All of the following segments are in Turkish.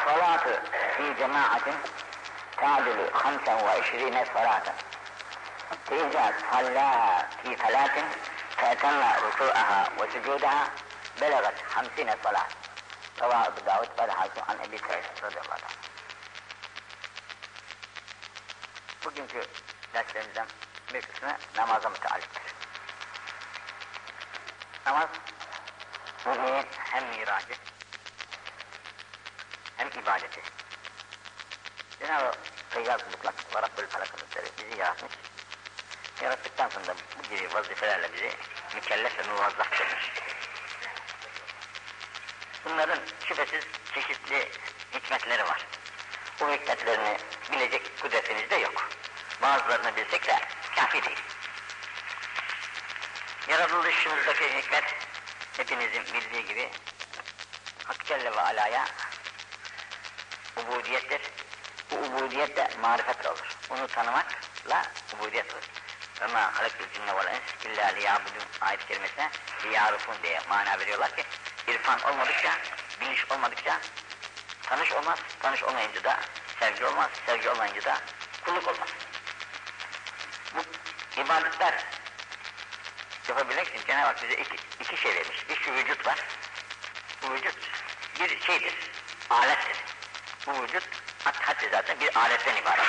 Es-salatu fi cemaatin تعدل خمسا وعشرين صلاة فإذا صلاها في ثلاث فأتم ركوعها وسجودها بلغت خمسين صلاة رواه أبو داود قال حاكم عن أبي سعيد رضي الله عنه Bugünkü derslerimizden bir kısmı namaza müteallıktır. Namaz, müminin hem miracı, hem ibadeti. Cenab-ı Feyyaz Mutlak ve Rabbül Felak Hazretleri bizi yaratmış. Yarattıktan sonra bu gibi vazifelerle bizi mükellef ve muvazzaf kılmış. Bunların şüphesiz çeşitli hikmetleri var. Bu hikmetlerini bilecek kudretimiz de yok. Bazılarını bilsek de kafi değil. Yaratılışımızdaki hikmet hepinizin bildiği gibi Hak Celle ve Ala'ya ubudiyettir. Bu ubudiyet de marifetle olur. Onu tanımakla ubudiyet olur. Ve ma halaktul cinne vel ins illa liyabudun ayet kelimesine liyarufun diye mana veriyorlar ki irfan olmadıkça, bilinç olmadıkça tanış olmaz, tanış olmayınca da sevgi olmaz, sevgi olmayınca da kulluk olmaz. Bu ibadetler yapabilmek için Cenab-ı Hak bize iki, iki şey vermiş. Bir şu vücut var. Bu vücut bir şeydir, alettir. Bu vücut Hatta zaten bir aletten ibaret.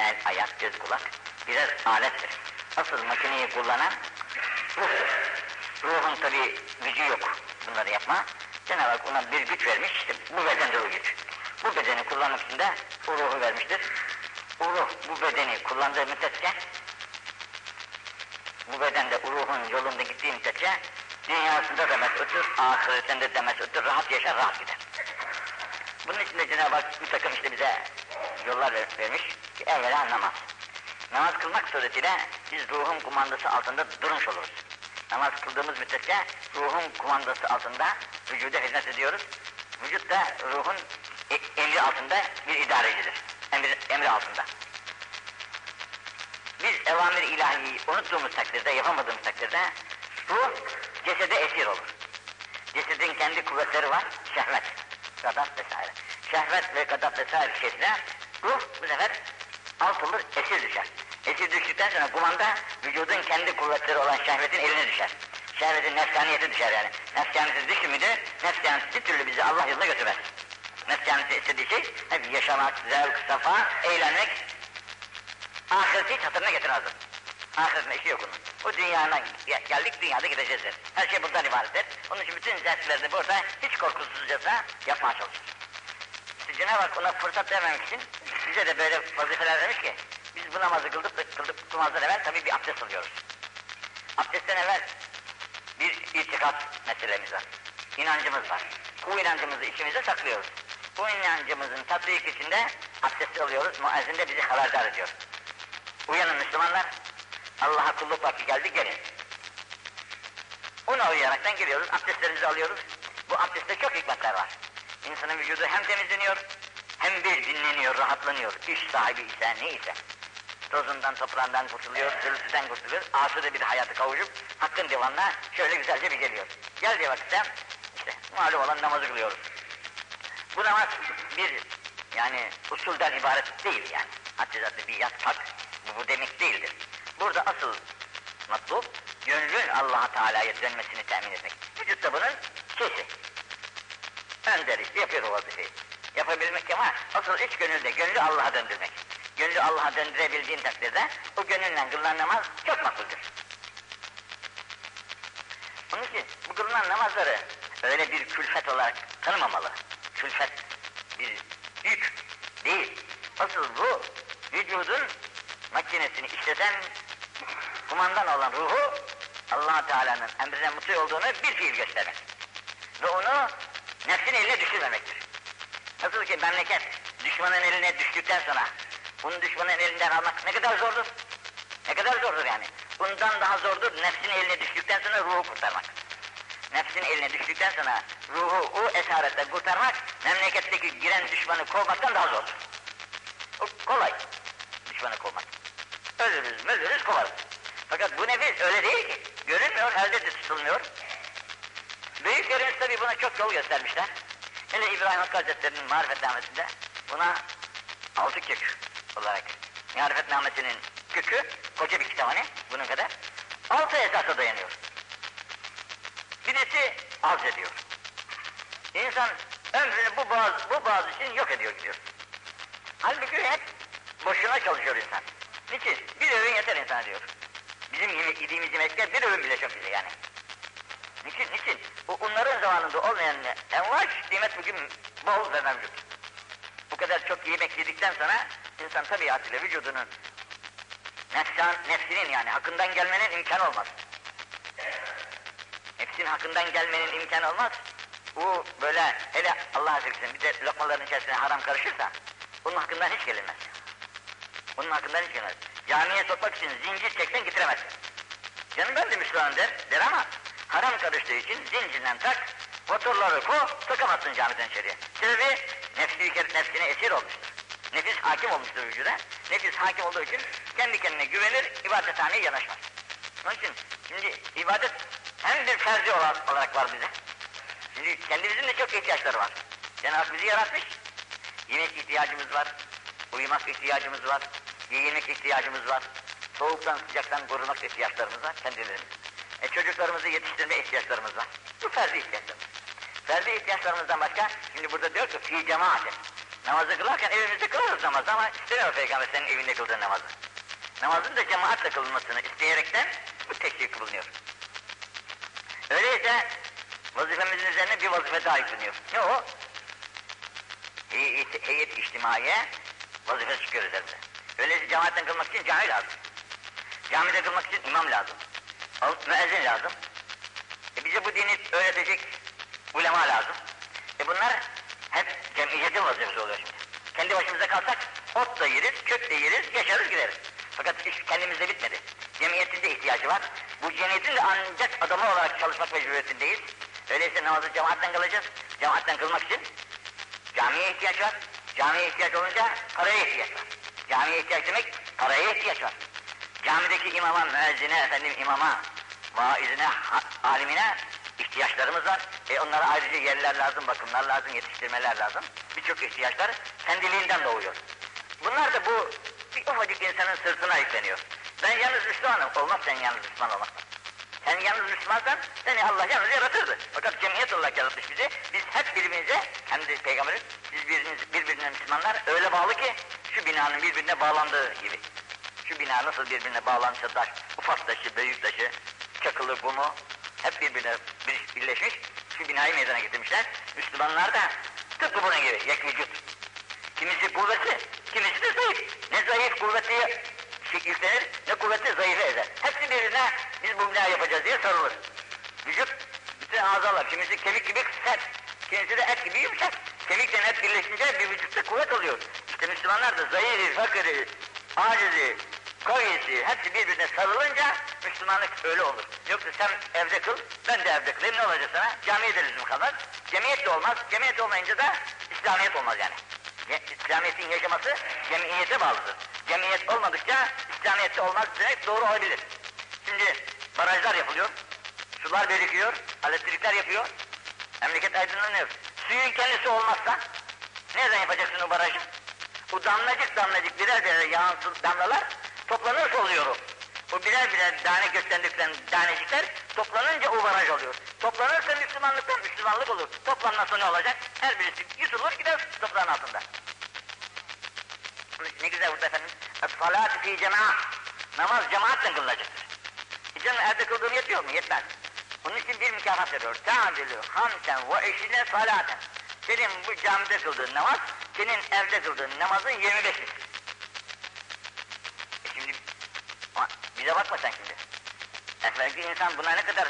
El, ayak, göz, kulak birer alettir. Asıl makineyi kullanan ruhtur. Ruhun tabi gücü yok bunları yapma. Cenab-ı Hak ona bir güç vermiş, işte bu bedende o güç. Bu bedeni kullanmak için de o ruhu vermiştir. O ruh bu bedeni kullandığı müddetçe, bu bedende o ruhun yolunda gittiği müddetçe, dünyasında da mesuttur, ahiretinde de mesuttur, rahat yaşar, rahat gider. Bunun için de Cenab-ı Hak bir takım işte bize yollar vermiş ki evvela namaz. Namaz kılmak suretiyle biz ruhun kumandası altında durmuş oluruz. Namaz kıldığımız müddetçe ruhun kumandası altında vücuda hizmet ediyoruz. Vücut da ruhun e, emri altında bir idarecidir. Emri, emri altında. Biz evamir ilahiyi unuttuğumuz takdirde, yapamadığımız takdirde ruh cesede esir olur. Cesedin kendi kuvvetleri var, şehvet gadap vesaire. Şehvet ve gadap vesaire şeyler ruh bu sefer alt olur, esir düşer. Esir düştükten sonra kumanda vücudun kendi kuvvetleri olan şehvetin eline düşer. Şehvetin nefsaniyeti düşer yani. Nefsaniyeti düştü müdür, nefsaniyeti bir türlü bizi Allah yoluna götürmez. Nefsaniyeti istediği şey hep yaşamak, zevk, safa, eğlenmek. Ahireti hiç hatırına getirmezdim. Ahiretinde işi yok onun. Bu dünyadan geldik, dünyada gideceğiz. Her şey bundan ibarettir. Onun için bütün derslerini burada hiç korkusuzcasına yapmaya çalışır. İşte Cenab-ı Hak ona fırsat vermemek için bize de böyle vazifeler vermiş ki biz bu namazı kıldık, kıldık kılmazdan evvel tabii bir abdest alıyoruz. Abdestten evvel bir itikat meselemiz var. İnancımız var. Bu inancımızı içimizde saklıyoruz. Bu inancımızın tatbik içinde abdesti alıyoruz. Muezzin de bizi haberdar ediyor. Uyanın Müslümanlar. Allah'a kulluk vakti geldi gelin. Ona uyaraktan giriyoruz, abdestlerimizi alıyoruz. Bu abdestte çok hikmetler var. İnsanın vücudu hem temizleniyor, hem bir dinleniyor, rahatlanıyor. İş sahibi ise neyse. Tozundan, toprağından kurtuluyor, gürültüden kurtuluyor. Asıda bir hayatı kavucup hakkın divanına şöyle güzelce bir geliyor. Geldiği vakitte işte malum olan namazı kılıyoruz. Bu namaz bir yani usulden ibaret değil yani. Hatta bir yatmak bu, bu demek değildir. Burada asıl matlub gönlün Allah Teala'ya dönmesini temin etmek. Vücutta bunun şeysi. Önder işte yapıyor o vazifeyi. Yapabilmek ama asıl iç gönülde gönlü Allah'a döndürmek. Gönlü Allah'a döndürebildiğin takdirde o gönülle kılınan namaz çok makbuldür. Onun için bu kılınan namazları öyle bir külfet olarak tanımamalı. Külfet bir yük değil. Asıl bu vücudun makinesini işleten kumandan olan ruhu allah Teala'nın emrine mutlu olduğunu bir fiil göstermek. Ve onu nefsin eline düşürmemektir. Nasıl ki memleket düşmanın eline düştükten sonra bunu düşmanın elinden almak ne kadar zordur? Ne kadar zordur yani. Bundan daha zordur nefsin eline düştükten sonra ruhu kurtarmak. Nefsin eline düştükten sonra ruhu o esaretten kurtarmak memleketteki giren düşmanı kovmaktan daha zordur. O kolay düşmanı kovmak. Ölürüz, ölürüz, kovarız. Fakat bu nefis öyle değil ki. Görünmüyor, elde de tutulmuyor. Büyüklerimiz tabi buna çok yol göstermişler. Hele İbrahim Hakkı Hazretleri'nin marifetnamesinde buna altı kök olarak marifetnamesinin kökü koca bir kitap hani bunun kadar altı esasa dayanıyor. Birisi arz ediyor. İnsan ömrünü bu bazı, bu bazı için yok ediyor gidiyor. Halbuki hep boşuna çalışıyor insan. Niçin? Bir öğün yeter insan diyor. Bizim yediğimiz yemekler bir öğün bile çok bize yani. Niçin? Niçin? Bu onların zamanında olmayan envaç nimet bugün bol ve mevcut. Bu kadar çok yemek yedikten sonra insan tabiatıyla vücudunun nefsan, nefsinin yani hakkından gelmenin imkanı olmaz. Nefsin hakkından gelmenin imkanı olmaz. Bu böyle hele Allah azze bir de lokmaların içerisine haram karışırsa bunun hakkından hiç gelinmez. Bunun hakkından hiç gelinmez. Camiye sokmak için zincir çeksen getiremezsin. Canım ben de Müslüman der, der ama haram karıştığı için zincirden tak, motorları ko, sokamazsın camiden içeriye. Sebebi nefsi, nefsine esir olmuştur. Nefis hakim olmuştur vücuda. Nefis hakim olduğu için kendi kendine güvenir, ibadethaneye yanaşmaz. Onun için şimdi ibadet hem bir ferdi olarak, var bize. Şimdi kendimizin de çok ihtiyaçları var. Cenab-ı bizi yaratmış. Yemek ihtiyacımız var, uyumak ihtiyacımız var, giyinmek ihtiyacımız var. Soğuktan sıcaktan korumak ihtiyaçlarımız var kendilerimiz. E çocuklarımızı yetiştirme ihtiyaçlarımız var. Bu ferdi ihtiyaçlarımız. Ferdi ihtiyaçlarımızdan başka, şimdi burada diyor ki fi cemaate. Namazı kılarken evimizde kılarız namazı ama istemiyor Peygamber senin evinde kıldığın namazı. Namazın da cemaatle kılınmasını isteyerekten bu teşvik kılınıyor. Öyleyse vazifemizin üzerine bir vazife daha yükleniyor. Ne o? Heyet, heyet içtimaiye vazife çıkıyor üzerinde. Öyleyse cemaatten kılmak için cami lazım. Camide kılmak için imam lazım. Müezzin lazım. E bize bu dini öğretecek ulema lazım. E bunlar hep cemiyetin vazifesi oluyor şimdi. Kendi başımıza kalsak ot da yeriz, kök de yeriz, yaşarız gideriz. Fakat iş kendimizde bitmedi. Cemiyetin de ihtiyacı var. Bu cemiyetin de ancak adamı olarak çalışmak mecburiyetindeyiz. Öyleyse namazı cemaatten kılacağız. Cemaatten kılmak için camiye ihtiyaç var. Camiye ihtiyaç olunca paraya ihtiyaç var. Camiye ihtiyaç demek paraya ihtiyaç var. Camideki imama, müezzine, efendim imama, vaizine, alimine ihtiyaçlarımız var. E onlara ayrıca yerler lazım, bakımlar lazım, yetiştirmeler lazım. Birçok ihtiyaçlar kendiliğinden doğuyor. Bunlar da bu bir ufacık insanın sırtına yükleniyor. Ben yalnız Müslümanım, olmaz sen yalnız Müslüman olmazsan. Sen yalnız Müslümansan seni Allah yalnız yaratırdı. Fakat cemiyet olarak yaratmış bizi. Biz hep birbirimize, kendi peygamberimiz, biz birbirimiz, birbirine Müslümanlar öyle bağlı ki şu binanın birbirine bağlandığı gibi. Şu bina nasıl birbirine bağlanmışsa taş, ufak taşı, büyük taşı, çakılı, kumu hep birbirine birleşmiş. Şu binayı meydana getirmişler. Müslümanlar da tıpkı bunun gibi, yek vücut. Kimisi kuvvetli, kimisi de zayıf. Ne zayıf kuvvetli yüklenir, ne kuvvetli zayıfı ezer. Hepsi birbirine biz bu binayı yapacağız diye sarılır. Vücut, bütün azalar, kimisi kemik gibi sert, kimisi de et gibi yumuşak. Kemikle et birleşince bir vücutta kuvvet oluyor. İşte Müslümanlar da zayıfı, fakiri, acizi, kaviyesi hepsi birbirine sarılınca Müslümanlık öyle olur. Yoksa sen evde kıl, ben de evde kılayım ne olacak sana? Camiye de lüzum kalmaz. Cemiyet de olmaz. Cemiyet olmayınca da İslamiyet olmaz yani. İslamiyet'in yaşaması cemiyete bağlıdır. Cemiyet olmadıkça İslamiyet'te olmaz demek doğru olabilir. Şimdi barajlar yapılıyor, sular birikiyor, elektrikler yapıyor, memleket aydınlanıyor. Suyun kendisi olmazsa nereden yapacaksın o barajı? Bu damlacık damlacık birer birer yağan damlalar toplanırsa oluyor o. Bu birer birer tane gökten dökülen tanecikler toplanınca o baraj oluyor. Toplanırsa Müslümanlıktan Müslümanlık olur. Toplanmazsa ne olacak? Her birisi yutulur gider toprağın altında. Ne güzel burada efendim. Es-salatu fi cemaat. Namaz cemaatle kılınacaktır. E evde kıldığım yetiyor mu? Yetmez. Bunun için bir mükafat veriyor. Ta'dilü hamsen ve eşine salaten. Senin bu camide kıldığın namaz, senin evde kıldığın namazın 25 misli. E şimdi bize bakma sen şimdi. Efendim insan buna ne kadar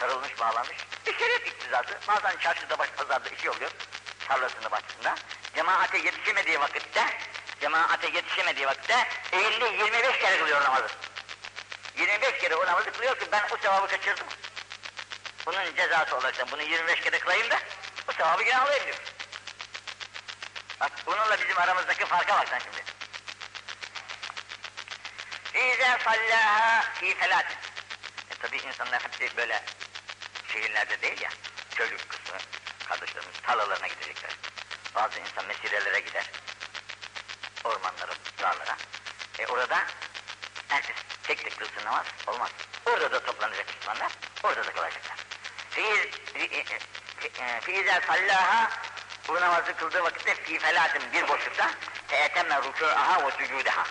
sarılmış, bağlanmış. Bir şeref iktizatı. Bazen çarşıda, baş pazarda işi oluyor. Tarlasında, bahçesinde. Cemaate yetişemediği vakitte, cemaate yetişemediği vakitte eğildi 25 kere kılıyor namazı. 25 kere o namazı kılıyor ki ben o sevabı kaçırdım. Bunun cezası olarak bunu 25 kere kılayım da bu sevabı yine alayım diyor. Bak bununla bizim aramızdaki farka bak sen şimdi. İze sallaha fi felatin. E tabi insanlar hepsi böyle şehirlerde değil ya. Çocuk kısmı, kardeşlerimiz tarlalarına gidecekler. Bazı insan mesirelere gider. Ormanlara, dağlara. E orada herkes tek tek kılsın namaz olmaz. Orada da toplanacak Müslümanlar, orada da kılacaklar. Fiizel sallaha bu namazı kıldığı vakitte fi felatin bir boşlukta teetemme rükû'aha ve sücûdeha.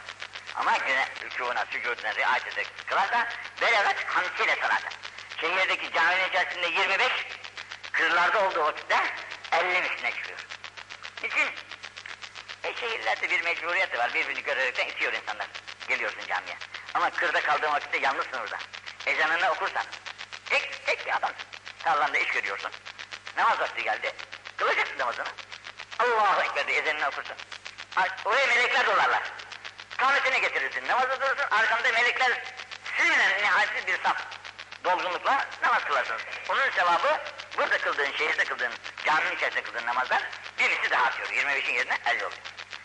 Ama yine rükûna, sücuduna riayet ederek kılarsa belagat hamsiyle salata. Şehirdeki caminin içerisinde 25, kırlarda olduğu vakitte 50 misline çıkıyor. Niçin? E şehirlerde bir mecburiyeti var, birbirini görerekten itiyor insanlar. Geliyorsun camiye. Ama kırda kaldığın vakitte yalnızsın orada. Ezanını okursan, tek, tek bir adamsın. Tarlanda iş görüyorsun. Namaz vakti geldi. Kılacaksın namazını. Allahu Ekber diye ezanını okursun. Oraya melekler dolarlar. Kametini getirirsin. Namazı durursun. Arkanda melekler silinen nihayetsiz bir saf. Dolgunlukla namaz kılarsın. Onun sevabı burada kıldığın, şehirde kıldığın, caminin içerisinde kıldığın namazdan birisi daha atıyor. 25'in yerine 50 oluyor.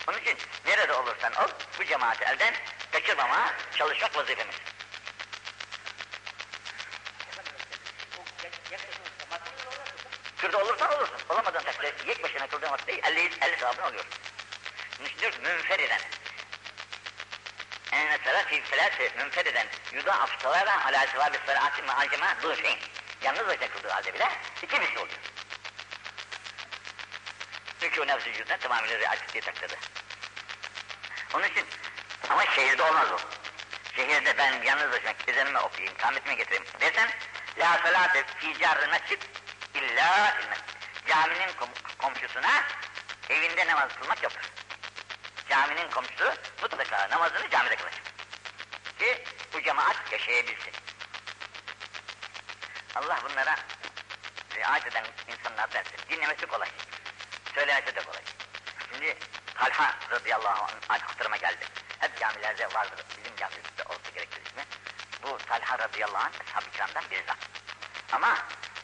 Onun için nerede olursan ol, bu cemaati elden kaçırmamaya çalışmak vazifemiz. Kırda olursan olursun. Olamadığın takdirde yek başına kıldığın vakitte 50, 50 sevabın oluyor. Müslür münferiden. En mesela fi selası münferiden yudâaf salâra alâ sevâbi salâti ma'acema dûfeyn. Yalnız başına kıldığı halde bile iki misli oluyor. Çünkü o nefs vücuduna tamamıyla riayet ettiği takdirde. Onun için ama şehirde olmaz o. Şehirde ben yalnız başıma ezanımı okuyayım, kametime getireyim dersen La salate fi carrı mescid illa caminin kom komşusuna evinde namaz kılmak yoktur. Caminin komşusu mutlaka namazını camide kılacak. Ki bu cemaat yaşayabilsin. Allah bunlara riayet eden insanlar dersin. Dinlemesi kolay. Söylemesi de kolay. Şimdi Talha radıyallahu anh hatırıma geldi. Hep camilerde vardır. Bizim camimizde olsa gerekir ismi. Bu Talha radıyallahu anh ashab-ı kiramdan bir zat. Ama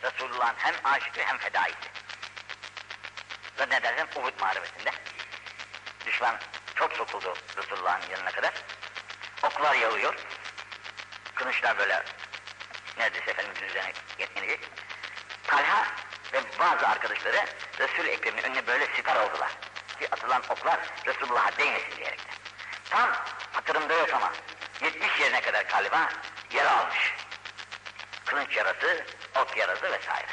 Resulullah'ın hem aşıkı hem fedaisi. Ve ne dersen Uhud mağarabesinde. Düşman çok sokuldu Resulullah'ın yanına kadar. Oklar yağıyor. Kılıçlar böyle neredeyse Efendimiz'in üzerine yetmeyecek. Talha ve bazı arkadaşları Resul-i Ekrem'in önüne böyle siper oldular. Ki atılan oklar Resulullah'a değmesin diyerekten. Tam hatırımda yok ama 70 yerine kadar galiba yara almış. Kılıç yarası, ok yarası vesaire.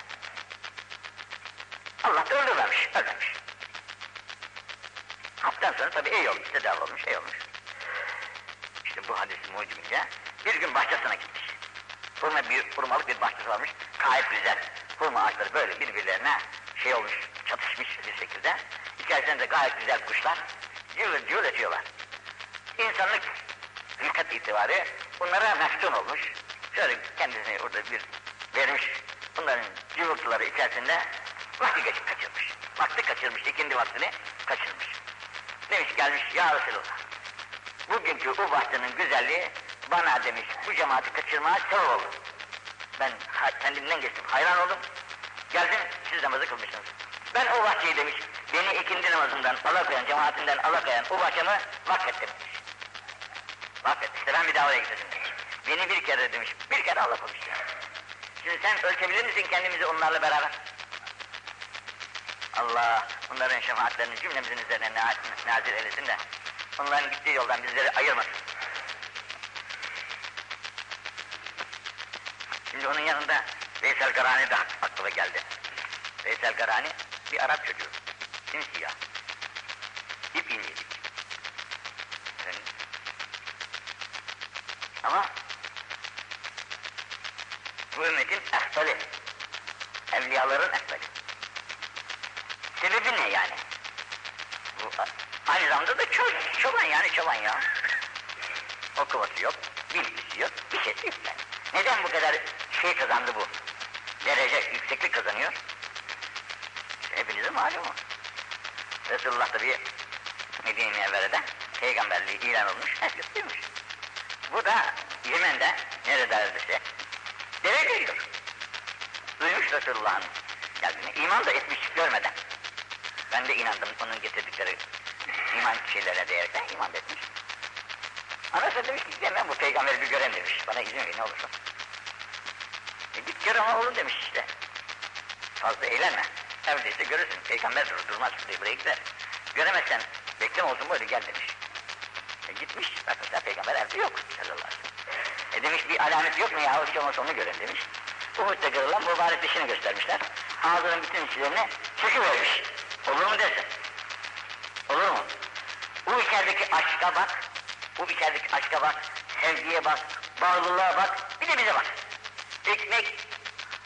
Allah da öldürmemiş, ölmemiş. Haftan sonra tabii iyi olmuş, tedavi olmuş, iyi olmuş. İşte bu hadisin mucibince bir gün bahçesine gitmiş. Hurma bir, hurmalık bir bahçesi varmış, gayet güzel. Hurma ağaçları böyle birbirlerine şey olmuş, çatışmış bir şekilde. İçerisinde gayet güzel kuşlar cıvıl cıvıl ötüyorlar. İnsanlık hilkat itibarı bunlara meftun olmuş. Şöyle kendisini orada bir vermiş. Bunların cıvıltıları içerisinde vakti geçip kaçırmış. Vakti kaçırmış, ikindi vaktini kaçırmış. Demiş gelmiş ya Resulallah. Bugünkü bu bahçenin güzelliği bana demiş bu cemaati kaçırmaya sebep oldu. Ben kendimden geçtim, hayran oldum. Geldim, siz namazı kılmışsınız. Ben o bahçeyi demiş, beni ikindi namazından alakoyan, cemaatinden alakoyan o bahçemi vakfettim demiş. Vakfet, işte ben bir daha oraya giderim demiş. Beni bir kere demiş, bir kere Allah konuş Şimdi sen ölçebilir misin kendimizi onlarla beraber? Allah onların şefaatlerini cümlemizin üzerine nazil eylesin de onların gittiği yoldan bizleri ayırmasın. Şimdi onun yanında Veysel Garani de aklıma geldi. Veysel Garani bir Arap çocuğu. Simsiyah. İp incecik. Ama bu ümmetin efsali. Evliyaların efsali. Sebebi ne yani? Bu, aynı zamanda da ço çoban yani çoban ya. Okuvası yok, bilgisi yok, bir şey yok yani. Neden bu kadar şey kazandı bu? Derece, yükseklik kazanıyor. Hepinize malum. Resulullah tabi Medine-i Münevvere'de peygamberliği ilan olmuş, herkes duymuş. Bu da Yemen'de, neredeyse deve geliyor. Duymuş Resulullah'ın geldiğini, iman da etmiş görmeden. Ben de inandım onun getirdikleri iman şeylerine diyerekten iman etmiş. Anası demiş ki ben bu peygamberi bir gören demiş. Bana izin verin ne olursa. E git gör ama oğlum demiş işte. Fazla eğlenme. Evdeyse görürsün. Peygamber durur, durmaz buraya, buraya gider. Göremezsen bekleme olsun böyle gel demiş. E gitmiş. Bak mesela peygamber evde yok sallallahu. Demiş bir alamet yok mu ya? Hiç olmazsa onu görelim demiş. Uhud'da kırılan mübarek dişini göstermişler. Ağzının bütün içlerini çekivermiş. Olur mu dersin? Olur mu? Bu içerideki aşka bak. Bu içerideki aşka bak. Sevgiye bak. Bağlılığa bak. Bir de bize bak. Ekmek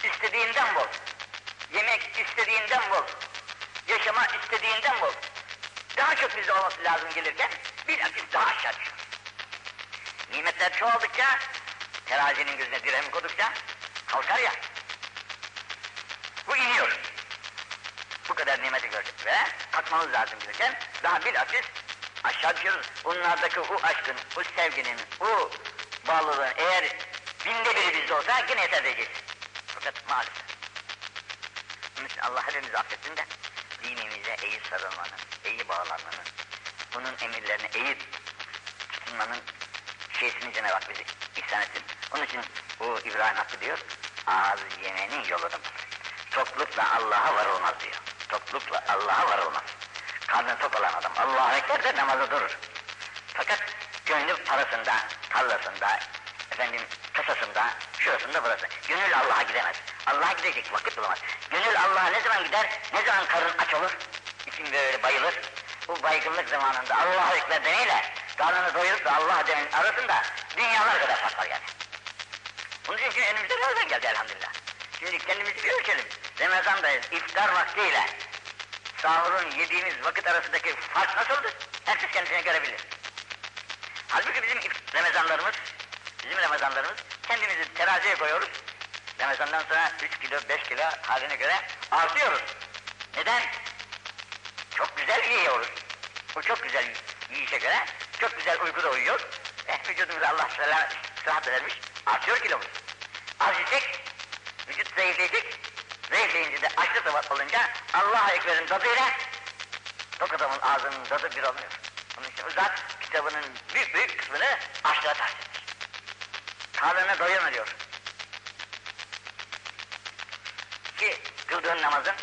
istediğinden bol. Yemek istediğinden bol. Yaşama istediğinden bol. Daha çok bizde olması lazım gelirken bilakis daha aşağı düşüyor. Nimetler çoğaldıkça, terazinin gözüne dirhem koydukça kalkar ya. Bu iniyor. Bu kadar nimeti gördük ve kalkmamız lazım gelirken daha bilakis aşağı düşüyoruz. Bunlardaki o aşkın, o sevginin, o bağlılığın eğer binde biri bizde olsa yine yeter diyeceğiz. Fakat maalesef. Onun için Allah hepimizi affetsin de dinimize iyi sarılmanın, iyi bağlanmanın, bunun emirlerine iyi tutunmanın şeysini Cenab-ı Hak bize ihsan etsin. Onun için bu İbrahim Hakkı diyor, ağız yemenin yolunu bul. Toklukla Allah'a varılmaz diyor. Toklukla Allah'a varılmaz. Karnı tok olan adam Allah'a ekler de namaza durur. Fakat gönlü parasında, tarlasında, efendim kasasında, şurasında burası. Gönül Allah'a gidemez. Allah'a gidecek vakit bulamaz. Gönül Allah'a ne zaman gider, ne zaman karın aç olur, için böyle bayılır. Bu baygınlık zamanında Allah'a ekber demeyle, karnını doyurup da Allah demenin arasında dünyalar kadar fark var yani. Bunun için önümüzde nereden geldi elhamdülillah. Şimdi kendimizi bir ölçelim. Ramazan'dayız, iftar vaktiyle sahurun yediğimiz vakit arasındaki fark nasıldır? Herkes kendisine görebilir. Halbuki bizim Ramazanlarımız, bizim Ramazanlarımız kendimizi teraziye koyuyoruz. Ramazandan sonra 3 kilo, 5 kilo haline göre artıyoruz. Neden? Çok güzel yiyoruz. Bu çok güzel yiyişe göre çok güzel uykuda uyuyor. Eh, vücudumuza Allah sıhhat vermiş. Artıyor kilomuz. Yiyecek, vücut zayıflayacak. Zayıflayınca da açlı tabak olunca Allah-u Ekber'in tadıyla tok adamın ağzının tadı bir olmuyor. Onun için uzat kitabının büyük büyük kısmını açlığa tahsis etmiş. Karnını doyurma diyor. Ki kıldığın namazın,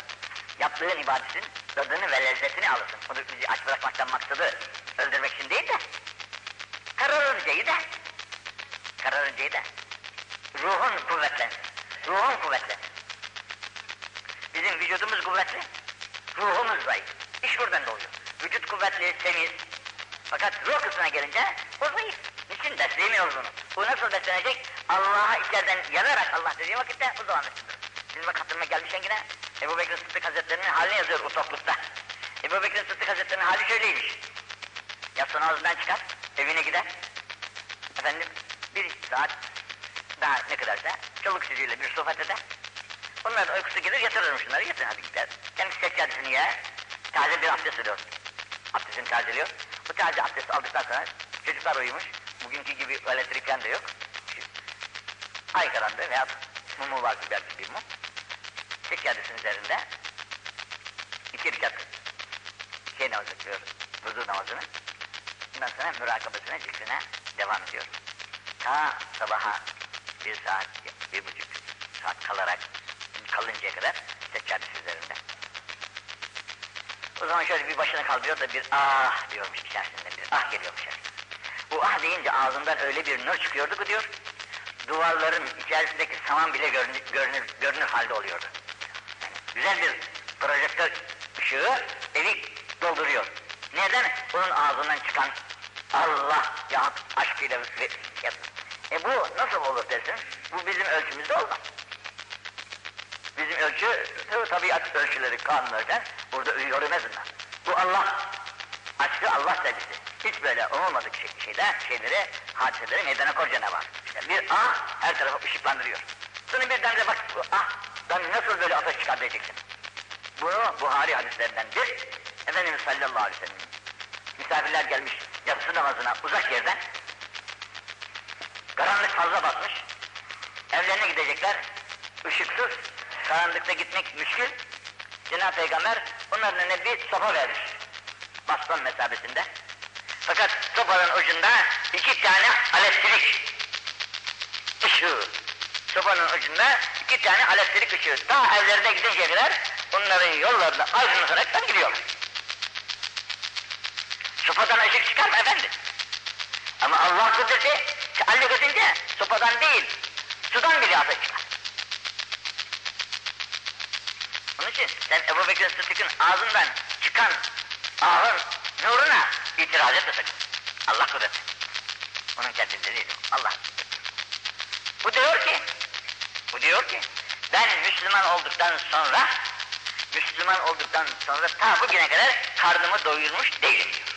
yaptığın ibadetin tadını ve lezzetini alırsın. O da bizi aç bırakmaktan maksadı öldürmek için değil de kararıncayı da kararıncayı da ruhun kuvvetlensin. Ruhun kuvvetlensin. Bizim vücudumuz kuvvetli, ruhumuz zayıf. İş buradan doğuyor. Vücut kuvvetli, temiz. Fakat ruh kısmına gelince o zayıf. Niçin besleyemiyoruz onu? Bu nasıl beslenecek? Allah'a içeriden yanarak Allah dediği vakitte o zaman beslenir. Bizim bak hatırıma gelmişken yine Ebu Bekir Sıddık Hazretleri'nin halini yazıyor o toplulukta. Ebu Bekir Sıddık Hazretleri'nin hali şöyleymiş. Yatsı namazından çıkar, evine gider. Efendim bir saat daha ne kadarsa çoluk çocuğuyla bir sohbet eder. Onların uykusu gelir yatırırım şunları yatın hadi gider. Kendi seccadesini yer. Taze bir abdest alıyor. Abdestini tazeliyor. Bu taze abdest aldıktan sonra çocuklar uyumuş. Bugünkü gibi elektrik da yok. Ay karanlığı veya mumu var ki belki bir mum. Seccadesinin üzerinde iki rekat şey namazı kılıyor. Vudu namazını. Ondan sonra mürakabesine, zikrine devam ediyor. Ta sabaha bir saat, bir buçuk saat kalarak kalıncaya kadar seccadesi üzerinde. O zaman şöyle bir başını kaldırıyor da bir ah diyormuş içerisinden bir ah geliyormuş. Bu ah deyince ağzından öyle bir nur çıkıyordu ki diyor, duvarların içerisindeki saman bile görünür, görünür, görünür halde oluyordu. Yani güzel bir projektör ışığı evi dolduruyor. Neden? Onun ağzından çıkan Allah ya aşkıyla ve E bu nasıl olur dersin? Bu bizim ölçümüzde olmaz. Bizim ölçü tabiat ölçüleri, kanunlardan burada görülmez bunlar. Bu Allah, aşkı Allah sevgisi. Hiç böyle olmadık şey, şeyler, şeyleri, hadiseleri meydana koy Cenab-ı. İşte bir ah her tarafı ışıklandırıyor. Sonra birden de bak bu ah, ben nasıl böyle ateş çıkar diyeceksin. Bunu Buhari hadislerinden bir, Efendimiz sallallahu aleyhi ve sellem misafirler gelmiş yatsı namazına uzak yerden, karanlık fazla batmış, evlerine gidecekler, ışıksız, karanlıkta gitmek müşkül. Cenab-ı Peygamber onların önüne bir sopa vermiş. Baston mesabesinde. Fakat sopanın ucunda iki tane elektrik ışığı. Sopanın ucunda iki tane elektrik ışığı. Ta evlerine gidinceye kadar onların yollarını aydınlataraktan gidiyorlar. Sopadan ışık çıkar mı efendim? Ama Allah kudreti teallük edince sopadan değil, sudan bile ateş çıkar. Onun için sen Ebu Bekir Sıddık'ın ağzından çıkan ahın nuruna itiraz etme sakın. Allah kudreti. Onun kendinde değil. Allah. Bu diyor ki, bu diyor ki, ben Müslüman olduktan sonra, Müslüman olduktan sonra ta bugüne kadar karnımı doyurmuş değilim diyor.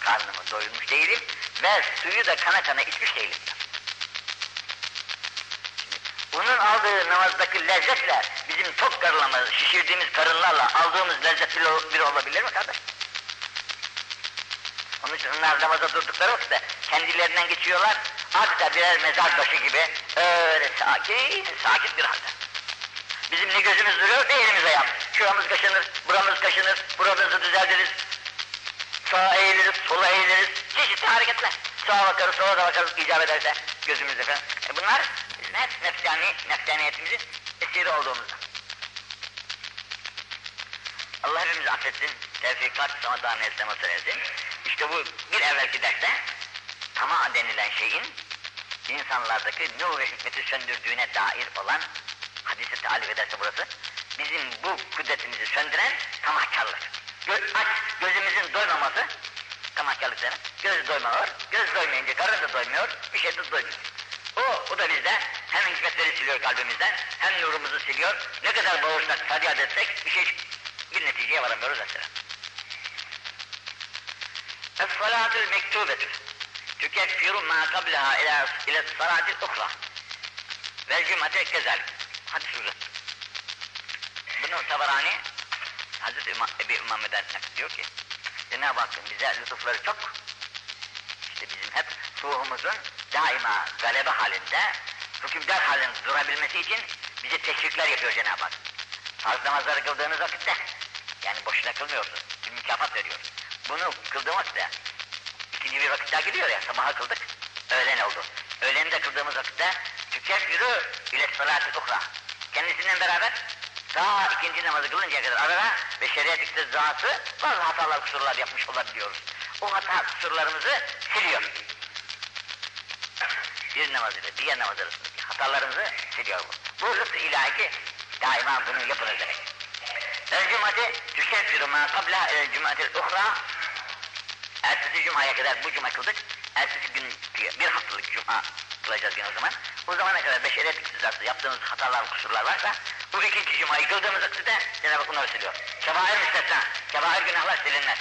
Karnımı doyurmuş değilim ve suyu da kana kana içmiş değilim. Bunun aldığı namazdaki lezzetle bizim tok karınlarla, şişirdiğimiz karınlarla aldığımız lezzet bir olabilir mi kardeş? Onun için onlar namaza durdukları vakitte kendilerinden geçiyorlar, adeta birer mezar taşı gibi öyle sakin, sakin bir halde. Bizim ne gözümüz duruyor ne elimiz ayağımız. Şuramız kaşınır, buramız kaşınır, buramızı düzeltiriz. Sağa eğiliriz, sola eğiliriz. Çeşitli hareketler. Sağa bakarız, sola da bakarız icap ederse gözümüzde falan. E bunlar bizim hep nefsani, nefsaniyetimizin esiri olduğumuzda. Allah hepimizi affetsin. Tevfikat sana da nesneme söylesin. İşte bu bir evvelki derste tamah denilen şeyin insanlardaki nur ve hikmeti söndürdüğüne dair olan hadisi talip ederse burası bizim bu kudretimizi söndüren tamahkarlık. Gö aç, gözümüzün doymaması demek. Göz doymıyor, göz doymayınca karın da doymuyor, bir şey de doymuyor. O, o da bizde hem hikmetleri siliyor kalbimizden, hem nurumuzu siliyor. Ne kadar bağırsak, feryat etsek bir şey, bir neticeye varamıyoruz mesela. Es-salatu mektubetu tükeffiru ma qablaha ila ila salati ukra. Vel cumate kezalik. Hadis uzun. Bunu Tabarani Hazreti İmam, Ebi İmam'dan diyor ki Cenab-ı Hakk'ın bize lütufları çok. İşte bizim hep ruhumuzun daima galebe halinde, hükümdar halinde durabilmesi için bize teşvikler yapıyor Cenab-ı Hak. Farz namazları kıldığınız vakitte, yani boşuna kılmıyorsunuz, bir mükafat veriyor. Bunu kıldığım vakitte, ikinci bir vakit daha geliyor ya, sabaha kıldık, öğlen oldu. Öğleni de kıldığımız vakitte, tükeffürü ile salati ukra. Kendisinden beraber, daha ikinci namazı kılıncaya kadar arada ve şeriat iktizası bazı hatalar, kusurlar yapmış olabiliyoruz. O hata kusurlarımızı siliyor. Bir namaz ile diğer namaz arasındaki hatalarımızı siliyor bu. Bu rızk ilahi ki daima bunu yapınız demek. El cumati tükeffiru ma kabla el cumatil uhra Ertesi cumaya kadar bu cuma kıldık. Ertesi gün bir haftalık cuma kılacağız yine o zaman. O zamana kadar beşeriyet iktidası yaptığımız hatalar, kusurlar varsa bu ikinci cumayı kıldığımız vakitte Cenab-ı Hak bunları siliyor. Kebair müstesna. Kebair günahlar silinmez.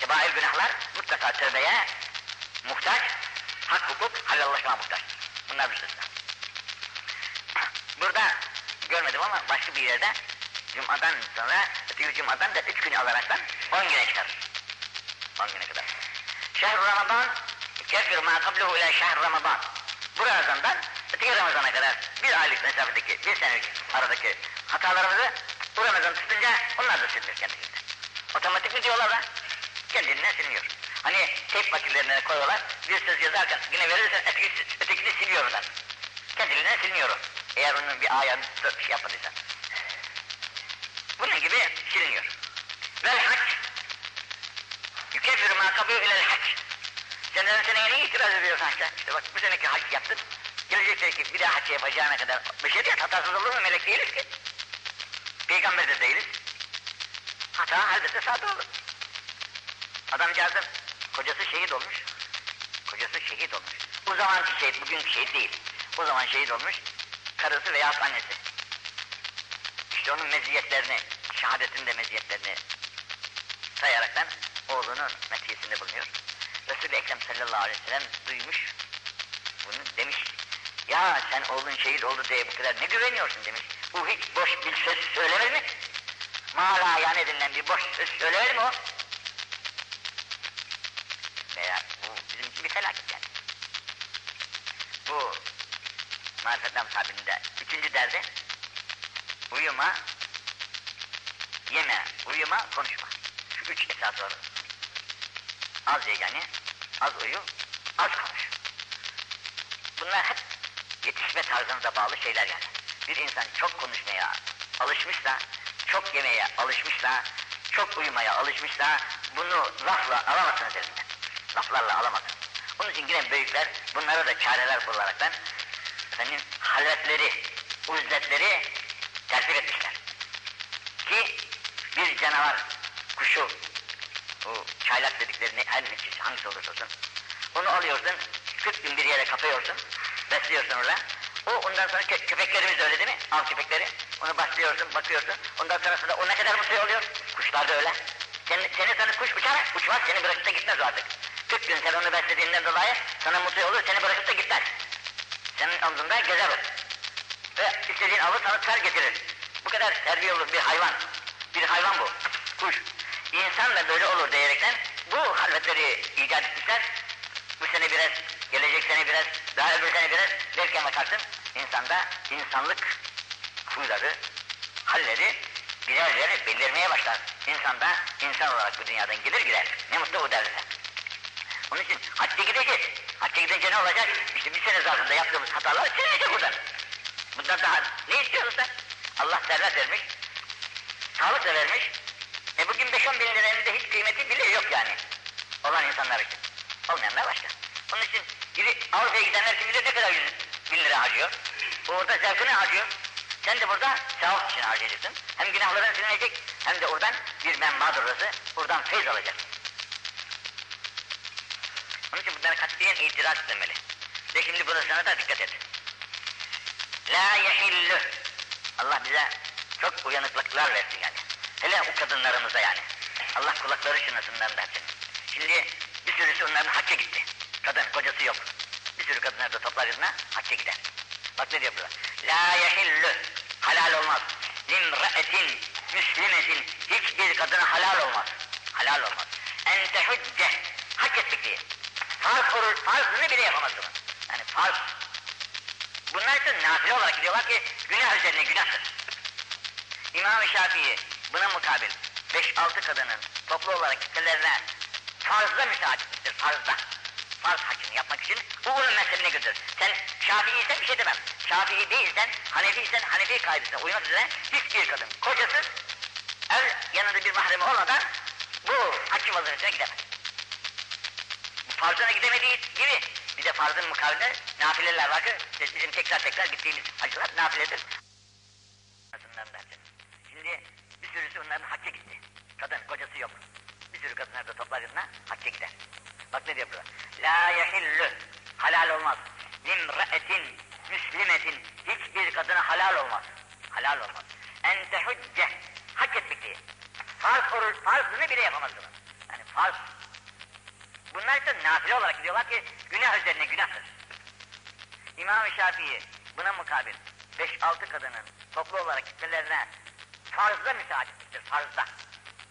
Kebair günahlar mutlaka tövbeye muhtaç, hak hukuk halallaşma muhtaç. Bunlar müstesna. Burada görmedim ama başka bir yerde Cuma'dan sonra, öteki Cuma'dan da üç gün alaraktan on güne çıkarır. On güne kadar. Şehr Ramazan, kefir ma kabluhu ile şehr Ramazan. Bu Ramazan'dan öteki Ramazan'a kadar bir aylık mesafedeki, bir senelik aradaki hatalarımızı bu Ramazan tutunca onlar da silinir kendiliğinden. Otomatik mi diyorlar da kendiliğinden siliniyor. Hani tek makinelerine koyuyorlar, bir söz yazarken yine verirsen ötekisi, ötekisi siliyor oradan. Kendiliğinden siliniyor o. Eğer onun bir ayağını şey yapmadıysan. Bunun gibi siliniyor. Vel hac. Yükefir ma kabul ilel hac. Seneden seneye niye itiraz ediyorsun haçta? İşte bak bu seneki hac yaptın. Gelecek seneki bir daha hac yapacağına kadar beşeriyet hatasız olur mu? Melek değiliz ki. Peygamber de değiliz. Hata elbette sağda olur. Adamcağızın kocası şehit olmuş. Kocası şehit olmuş. O zamanki şehit, bugünkü şehit değil. O zaman şehit olmuş. Karısı veya annesi. İşte onun meziyetlerini, şehadetin de meziyetlerini sayaraktan oğlunun metiyesinde bulunuyor. Resul-i Ekrem sallallahu aleyhi ve sellem duymuş. Bunu demiş. Ya sen oğlun şehit oldu diye bu kadar ne güveniyorsun demiş. Bu hiç boş bir söz söylemez mi? Mala yani denilen bir boş söz söylemez mi o? Veya bu bizim için bir felaket yani. Bu marifetten sahabinde üçüncü derdi uyuma, yeme, uyuma, konuşma. Şu üç esas var. Az ye yani, az uyu, az konuş. Bunlar hep yetişme tarzınıza bağlı şeyler yani. Bir insan çok konuşmaya alışmışsa, çok yemeye alışmışsa, çok uyumaya alışmışsa bunu lafla alamazsınız elinden. Laflarla alamazsınız. Onun için yine büyükler bunlara da çareler bularaktan efendim halvetleri, uzletleri tertip etmişler. Ki bir canavar, kuşu, o çaylak dediklerini her hangisi olursa olsun, onu alıyorsun, 40 gün bir yere kapıyorsun, besliyorsun orada. O ondan sonra kö köpeklerimiz öyle değil mi? Av köpekleri. Onu başlıyorsun, bakıyorsun. Ondan sonrasında o ne kadar mutlu oluyor. Kuşlar da öyle. Seni, seni sana kuş uçar, uçmaz, seni bırakıp da gitmez artık. 40 gün sen onu beslediğinden dolayı sana mutlu olur, seni bırakıp da gitmez. Senin omzunda gezer o. Ve istediğin avı sana çıkar getirir. Bu kadar terbiye olur bir hayvan. Bir hayvan bu. Kuş. İnsan da böyle olur diyerekten bu halvetleri icat etmişler. Bu sene biraz, gelecek sene biraz, daha öbür sene biraz derken bakarsın insanda insanlık huyları, halleri birer birer belirmeye başlar. İnsan da insan olarak bu dünyadan gelir gider. Ne mutlu bu derse. Onun için hacca gideceğiz. Hacca gidince ne olacak? İşte bir sene zarfında yaptığımız hatalar silinecek buradan. Bundan daha ne istiyorsun sen? Allah servet vermiş, sağlık da vermiş. E bugün 5-10 bin liranın da hiç kıymeti bile yok yani. Olan insanlar için. Olmayanlar başka. Onun için gidip Avrupa'ya gidenler kim bilir ne kadar yüz bin lira harcıyor. O orada zevkini harcıyor. Sen de burada sevap için harcayacaksın. Hem günahların silinecek hem de oradan bir menbadır orası. Oradan feyz alacaksın. Onun için bunlara katiyen itiraz etmeli. Ve şimdi burasına da dikkat et. La yehillü. Allah bize çok uyanıklıklar versin yani. Hele o kadınlarımıza yani. Allah kulakları şınasından versin. Şimdi bir sürüsü onların hacca gitti. Kadın, kocası yok. Bir sürü kadınlar da toplar yüzüne hacca gider. Bak ne diyor burada. La yehillü. Halal olmaz. Limra'etin, müslimetin. Hiçbir kadına halal olmaz. Halal olmaz. En tehücce. Hac etmek diye. Farz olur, farzını bile yapamaz. Yani farz. Bunlar için nafile olarak gidiyorlar ki günah üzerine günahtır. İmam-ı Şafii buna mukabil 5-6 kadının toplu olarak kitlelerine farzda müsaade etmiştir, farzda. Farz haccını yapmak için bu onun mezhebine götürür. Sen Şafii isen bir şey demem. Şafii değilsen, Hanefi isen Hanefi kaidesine uymak üzere hiçbir kadın kocasız, ev yanında bir mahremi olmadan bu haccı vazifesine gidemez. Bu farzına gidemediği gibi bir de farzın mukabilinde nafileler var ki bizim tekrar tekrar gittiğimiz hacılar nafiledir. Şimdi bir sürüsü onların hacca gitti. Kadın, kocası yok. Bir sürü kadınlar da toplar yanına hacca gider. Diyor burada. La yehillü. Halal olmaz. Limre'etin, müslimetin. Hiçbir kadına halal olmaz. Halal olmaz. En tehucce. Hac etmek diye. Farz olur, farzını bile yapamaz bunu. Yani farz. Bunlar ise nafile olarak gidiyorlar ki günah üzerine günahtır. İmam-ı Şafii buna mukabil 5-6 kadının toplu olarak gitmelerine farzda müsaade etmiştir, farzda.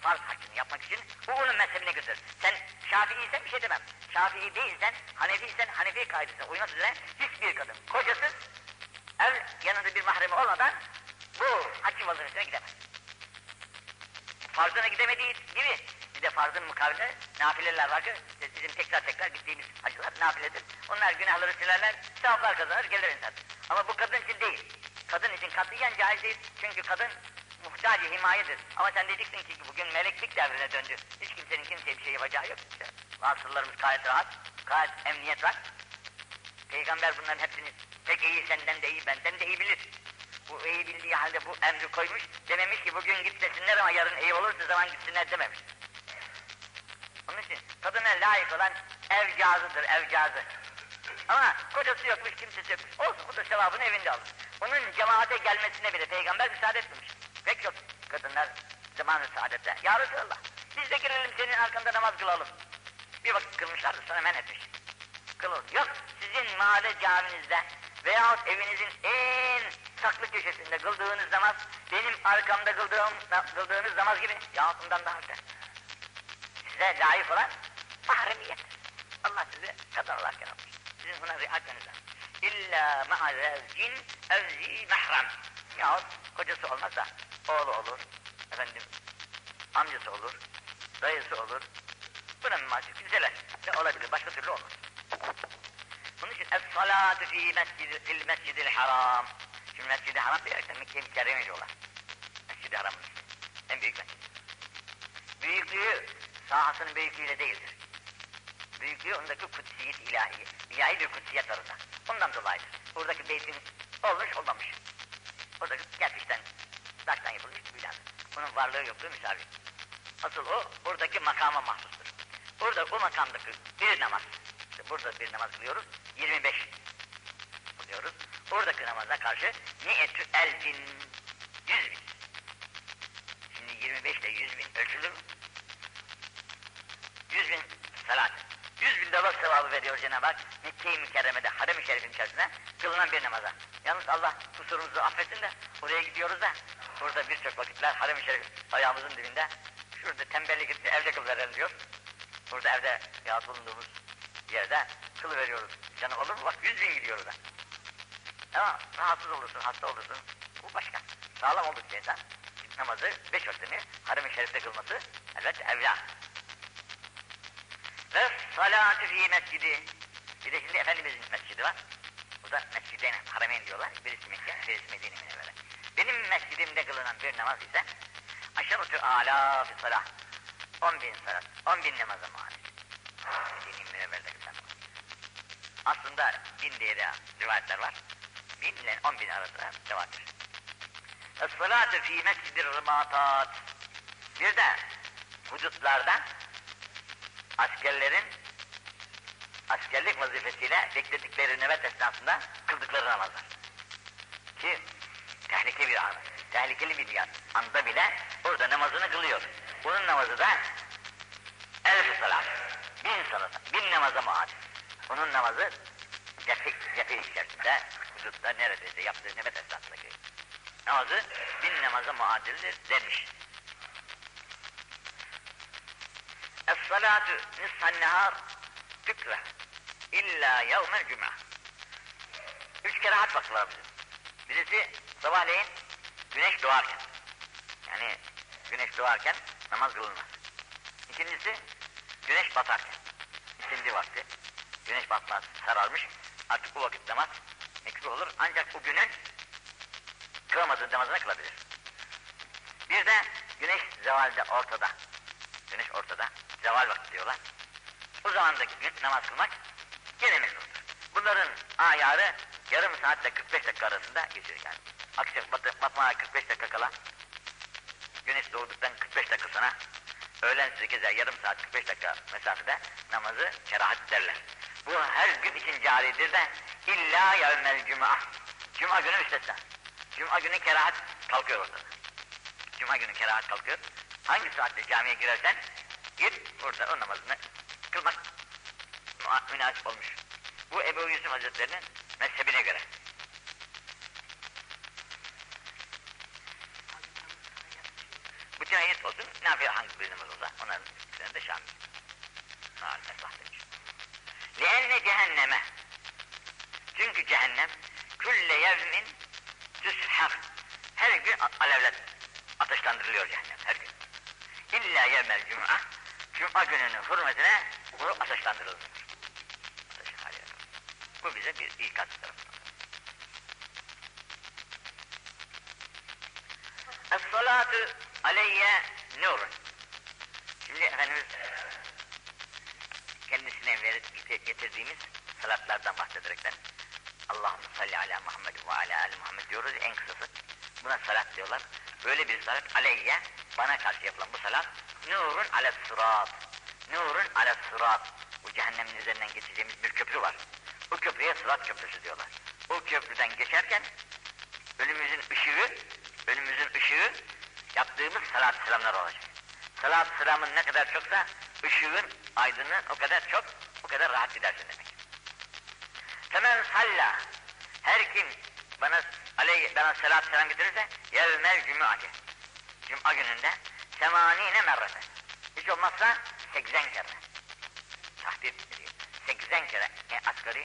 Farz haccını yapmak için bu onun mezhebine götürür. Sen Şafii isen bir şey demem. Şafii değilsen, Hanefi isen Hanefi kaidesine uymak üzere hiçbir kadın kocasız, ev yanında bir mahremi olmadan bu haccın vazifesine gidemez. Farzına gidemediği gibi bir de farzın mukabilinde nafileler var ki bizim tekrar tekrar gittiğimiz hacılar nafiledir. Onlar günahları silerler, sevaplar kazanır gelir insan. Ama bu kadın için değil. Kadın için katiyen caiz değil. Çünkü kadın muhtacı himayedir. Ama sen dediksin ki bugün meleklik devrine döndü. Hiç kimsenin kimseye bir şey yapacağı yok. İşte vasıflarımız gayet rahat, gayet emniyet var. Peygamber bunların hepsini pek iyi senden de iyi benden de iyi bilir. Bu iyi bildiği halde bu emri koymuş. Dememiş ki bugün git desinler ama yarın iyi olursa zaman gitsinler dememiş. Onun için kadına layık olan evcazıdır, evcazı. Ama kocası yokmuş, kimsesi yokmuş. Olsun, o da sevabını evinde alır. Onun cemaate gelmesine bile peygamber müsaade etmemiş. Pek çok kadınlar zamanı saadette. Ya Resulallah, biz de girelim senin arkanda namaz kılalım. Bir vakit kılmışlardı, sonra men etmiş. Kılın. Yok, sizin mahalle caminizde veyahut evinizin en saklı köşesinde kıldığınız namaz, benim arkamda kıldığım, kıldığınız namaz gibi yahut bundan daha öte. Size layık olan mahremiyet. Allah sizi kadın olarak yaratmış. Sizin buna lazım. İlla ma'azevcin evzi mahrem. Yahut kocası olmazsa oğlu olur, efendim amcası olur, dayısı olur. Buna mümkün kimseler de olabilir, başka türlü olmaz. Bunun için es-salatu fi mescid fil mescidil haram. Şimdi mescid-i haram diyerekten Mekke-i Mükerreme diyorlar. Mescid-i haram. En büyük mescid. Büyüklüğü sahasının büyüklüğüyle değildir. Büyüklüğü ondaki kutsiyet ilahi. İlahi bir kutsiyet var orada. Ondan dolayıdır. Buradaki beytin olmuş olmamış. Oradaki gerçekten taştan yapılmış bir bina. Bunun varlığı yokluğu müsavi. Asıl o buradaki makama mahsustur. Burada bu makamdaki bir namaz. İşte burada bir namaz kılıyoruz. 25 kılıyoruz. Oradaki namaza karşı niyetü elfin yüz bin. Şimdi 25 ile 100 bin ölçülür mü? 100 bin salat. 100 bin dolar sevabı veriyor Cenab-ı Hak. Mekke-i Mükerreme'de, Harem-i Şerif'in içerisinde kılınan bir namaza. Yalnız Allah kusurumuzu affetsin de oraya gidiyoruz da burada birçok vakitler Harem-i Şerif ayağımızın dibinde şurada tembellik edip evde kıl verelim diyor. Burada evde rahat bulunduğumuz yerde kıl veriyoruz. Canım olur mu? Bak 100 bin gidiyor orada. Ama rahatsız olursun, hasta olursun. Bu başka. Sağlam oldukça insan namazı beş vaktini harem-i şerifte kılması elbette evla. Ve salatu fi mescidi. Bir de şimdi Efendimizin mescidi var. Bu da mescid haremeyn diyorlar. Birisi Mekke, birisi Medine Münevvere. Benim mescidimde kılınan bir namaz ise aşağı ala fi salah. On bin salat, on bin namaza muhalif. Medine Münevvere'de kılınan Aslında bin diye de rivayetler var. Bin ile on bin arasında devadır. Es-salatu fi mescidir rımatat. Bir de hudutlarda askerlerin askerlik vazifesiyle bekledikleri nöbet esnasında kıldıkları namazlar. Ki tehlike bir an, tehlikeli bir yer. Anda bile orada namazını kılıyor. Bunun namazı da elf salat, bin salat, bin namaza muadil. Onun namazı cefi, cefi içerisinde, hudutta neredeyse yaptığı nöbet esnasındaki namazı bin namaza muadildir demiş. Es-salatu nisfan nehar tükre illa yevmel cuma. Üç kere hac vakti var. Birisi sabahleyin güneş doğarken. Yani güneş doğarken namaz kılınmaz. İkincisi güneş batarken. İkindi vakti. Güneş batmaz, sararmış. Artık bu vakit namaz mekruh olur. Ancak o günün kılamadığı namazını kılabilir. Bir de güneş zevalde ortada. Güneş ortada. Zeval vakti diyorlar. O zamandaki gün namaz kılmak. Bunların ayarı yarım saatle 45 dakika arasında geçiyor yani. Akşam bat batmaya 45 dakika kala güneş doğduktan 45 dakika sonra öğlen 8'e yarım saat 45 dakika mesafede namazı kerahat derler. Bu her gün için caridir de illa yevmel cuma. Cuma günü müstesna. Cuma günü kerahat kalkıyor ortada. Cuma günü kerahat kalkıyor. Hangi saatte camiye girersen gir orada o namazını kılmak münasip olmuş. Bu Ebu Yusuf Hazretleri'nin mezhebine göre. Bütün ayet olsun, ne yapıyor hangi birinin burada? Onların üzerinde Şamil. Maalesef bahsediyor. Leenne cehenneme. Çünkü cehennem külle yevmin tüshar. Her gün alevle ateşlandırılıyor cehennem her gün. İlla yevmel cuma. Cuma gününün hürmetine bunu ateşlandırılır. Bu bize bir ikaz tarafından. Es-salatu aleyye nurun. Şimdi Efendimiz kendisine verip getirdiğimiz salatlardan bahsederekten Allahümme salli ala Muhammed ve ala ali Muhammed diyoruz en kısası. Buna salat diyorlar. Böyle bir salat aleyye bana karşı yapılan bu salat nurun ala sırat. Nurun ala sırat. Bu cehennemin üzerinden geçeceğimiz bir köprü var. O köprüye sırat köprüsü diyorlar. O köprüden geçerken önümüzün ışığı, önümüzün ışığı yaptığımız salat selamlar olacak. Salat selamın ne kadar çoksa ışığın aydınlığın o kadar çok, o kadar rahat gidersin demek. Femen salla, her kim bana aleyh, bana salat selam getirirse yevmel cum'ati. Cuma gününde semanine merrete. Hiç olmazsa 80 kere. Tahdid ediyor. 80 kere yani asgari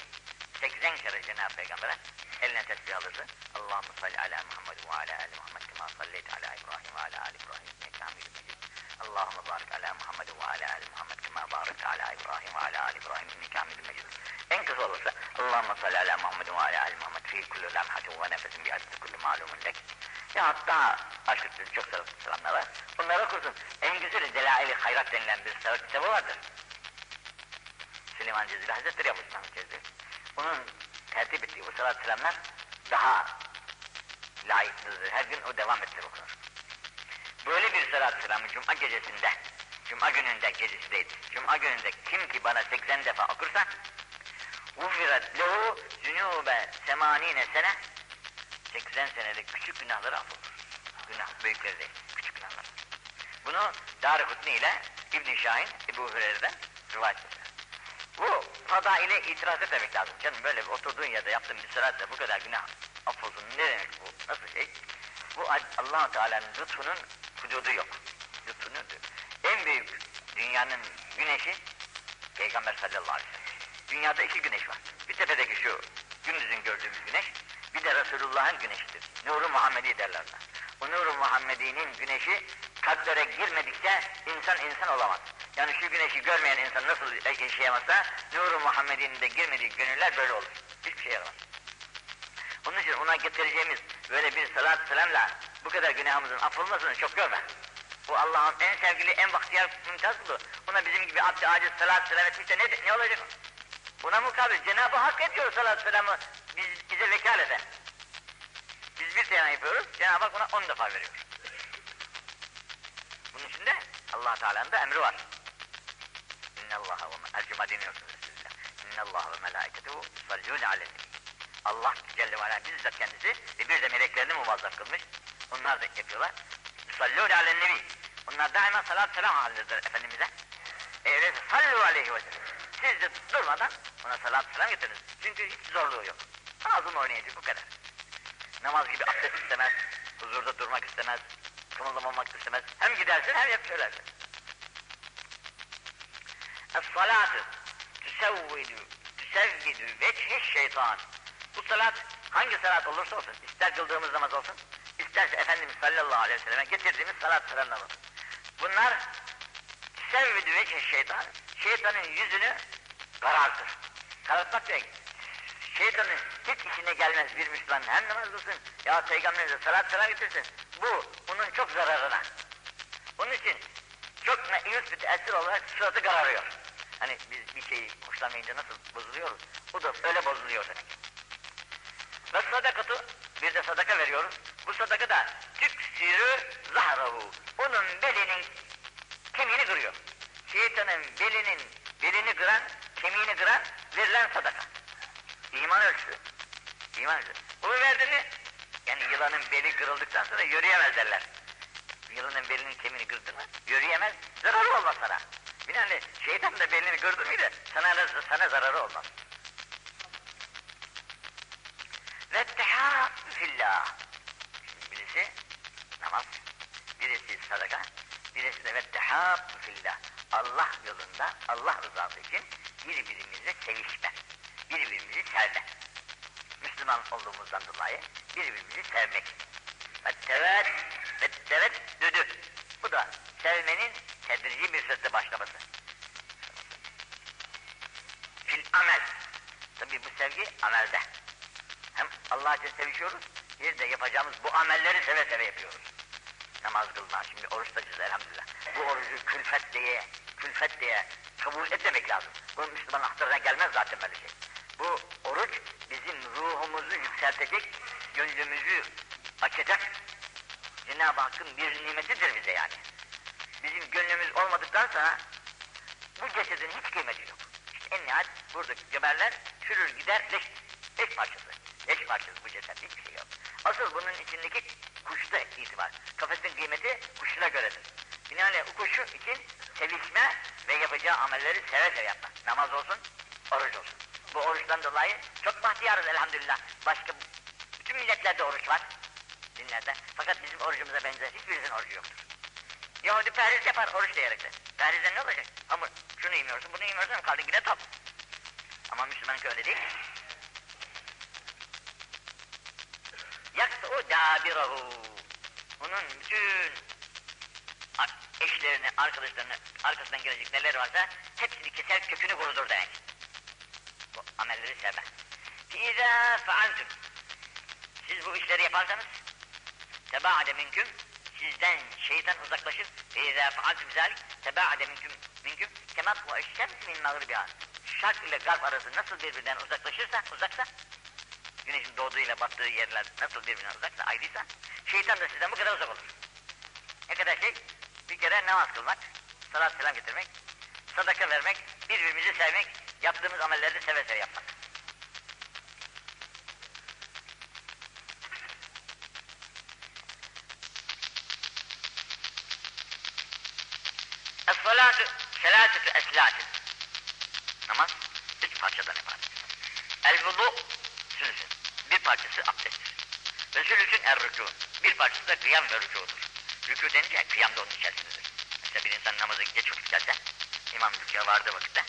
80 kere Cenab-ı Peygamber'e eline tesbih alırsın. Allahümme salli ala Muhammed ve ala ali Muhammed kema salleyt ala İbrahim ve ala ali İbrahim hamidun mecid. Allahümme barik ala Muhammed ve ala ali Muhammed kema barik ala İbrahim ve ala ali İbrahim hamidun mecid. En kısa olursa Allahümme salli ala Muhammed ve ala ali Muhammed fi kulli lamhatin ve nefesin bi adeti kulli malumun lek. Ya daha aşırı çok selamlar var. Bunları okursun. En güzeli Delail-i Hayrat denilen bir kitabı vardır. Süleyman Cezili Hazretleri yapmış Mehmet Cezili. Onun tertip ettiği bu salat selamlar daha layıklıdır. Her gün o devam ettir okunur. Böyle bir salat selamı Cuma gecesinde, Cuma gününde gecesi Cuma gününde kim ki bana 80 defa okursa Ufiret lehu zünûbe semanine sene 80 senelik küçük günahları affolur. Günah büyükleri değil, küçük günahlar. Bunu Darikutni ile İbn Şahin Ebu Hureyre'den rivayet eder. Bu fada ile itiraz etmemek lazım. Canım böyle oturduğun yerde yaptığın bir sıratle bu kadar günah affolsun. Ne demek bu? Nasıl şey? Bu allah Teala'nın lütfunun hududu yok. Lütfunun En büyük dünyanın güneşi Peygamber sallallahu aleyhi ve sellem. Dünyada iki güneş var. Bir tepedeki şu gündüzün gördüğümüz güneş, bir de Resulullah'ın güneşidir. Nuru Muhammedi derler. O Nuru Muhammedi'nin güneşi kalplere girmedikçe insan insan olamaz. Yani şu güneşi görmeyen insan nasıl yaşayamazsa Nuru Muhammedi'nin de girmediği gönüller böyle olur. Hiçbir şey yaramaz. Onun için ona getireceğimiz böyle bir salat selamla bu kadar günahımızın affolmasını çok görme. Bu Allah'ın en sevgili, en bahtiyar mümtaz kulu. Buna bizim gibi abd aciz salat selam etmişse ne, ne olacak? Buna mukabil Cenab-ı Hak ediyor salat selamı biz, bize vekalete. Biz bir sene yapıyoruz, Cenab-ı Hak buna on defa veriyor. De allah Teala'nın da emri var. İnne Allah'a ve ercuma deniyorsunuz sizler. İnne Allah'a ve melâiketehu sallûne aleyhi. Allah Celle ve Ala bizzat kendisi ve bir de meleklerini muvazzaf kılmış. Onlar da yapıyorlar. Sallûne alen nebi. Onlar daima salat selam halindedir Efendimiz'e. Evet, sallu aleyhi ve sellem. Siz de durmadan ona salat selam getiriniz. Çünkü hiç zorluğu yok. Ağzım oynayacak bu kadar. Namaz gibi abdest istemez, huzurda durmak istemez, kımıldamamak istemez. Hem gidersin hem yap söylersin. Es-salatu tüsevvidu, tüsevvidu veçhi şeytan. Bu salat hangi salat olursa olsun, ister kıldığımız namaz olsun, isterse Efendimiz sallallahu aleyhi ve selleme getirdiğimiz salat selamlar olsun. Bunlar tüsevvidu veçhi şeytan, şeytanın yüzünü karartır. Karartmak demek, şeytanın hiç işine gelmez bir Müslüman hem namaz kılsın ya peygamberimize salat selam getirsin. Bu onun çok zararına. Onun için çok meyus bir tesir olarak suratı kararıyor. Hani biz bir şeyi hoşlanmayınca nasıl bozuluyoruz? Bu da öyle bozuluyor demek. Ve sadakatı bir de sadaka veriyoruz. Bu sadaka da tüksürü zahrahu. Onun belinin kemiğini kırıyor. Şeytanın belinin belini kıran, kemiğini kıran verilen sadaka. İman ölçüsü. İman ölçüsü. Bu verdi? Kırıldıktan sonra yürüyemez derler. Yılanın belinin kemiğini kırdın mı? Yürüyemez. Zararı olmaz sana. Binaenli şeytan da belini kırdı mıydı? Sana, sana zararı olmaz. Ve fillah. Birisi namaz, birisi sadaka, birisi de ve fillah. Allah yolunda, Allah rızası için birbirimizle sevişme, birbirimizi sevme. Müslüman olduğumuzdan dolayı birbirimizi sevmek. Ve tevet, ve düdü. Bu da sevmenin tedrici bir sözle başlaması. Fil amel. Tabi bu sevgi amelde. Hem Allah için sevişiyoruz, bir de yapacağımız bu amelleri seve seve yapıyoruz. Namaz kılma, şimdi oruç tutacağız elhamdülillah. Bu orucu külfet diye, külfet diye kabul etmemek lazım. Bu Müslüman aklına gelmez zaten böyle şey. Bu oruç bizim ruhumuzu yükseltecek, gönlümüzü açacak Cenab-ı Hakk'ın bir nimetidir bize yani. Bizim gönlümüz olmadıktan sonra bu cesedin hiç kıymeti yok. İşte en nihayet burada geberler, çürür gider, leş, leş parçası. Leş parçası bu ceset, hiçbir şey yok. Asıl bunun içindeki kuşta itibar. Kafesin kıymeti kuşuna göredir. Binaenaleyh o kuşu için sevişme ve yapacağı amelleri seve seve yapmak. Namaz olsun, oruç olsun. Bu oruçtan dolayı çok bahtiyarız elhamdülillah. Başka bütün milletlerde oruç var. Dinlerde. Fakat bizim orucumuza benzer hiçbirisinin orucu yoktur. Yahudi perhiz yapar oruç diyerek de. Perhizden ne olacak? Hamur, şunu yemiyorsun, bunu yemiyorsun, kaldın yine top. Ama Müslümanınki öyle değil. Yaksa o dabirahu. Onun bütün eşlerini, arkadaşlarını, arkasından gelecek neler varsa hepsini keser, kökünü kurudur demek. Bu amelleri sevmez. İzâ fealtüm. Siz bu işleri yaparsanız tebaade minküm sizden şeytan uzaklaşır. Ve izâ faaltüm zâlik tebaade minküm minküm kemat ve eşşems min mağribiha. Şark ile garp arası nasıl birbirinden uzaklaşırsa, uzaksa, güneşin doğduğu ile battığı yerler nasıl birbirinden uzaksa, ayrıysa, şeytan da sizden bu kadar uzak olur. Ne kadar şey? Bir kere namaz kılmak, salat selam getirmek, sadaka vermek, birbirimizi sevmek, yaptığımız amelleri seve seve yapmak. Es-salatu selâsetü. Namaz üç parçadan ibaret. El-vudu sülüsün. Bir parçası abdesttir. Ve sülüsün er-rükû. Bir parçası da kıyam ve rükûdur. Rükû denince kıyam da onun içerisindedir. Mesela bir insan namazı geç vakit gelse, imam rükûya vardığı vakitte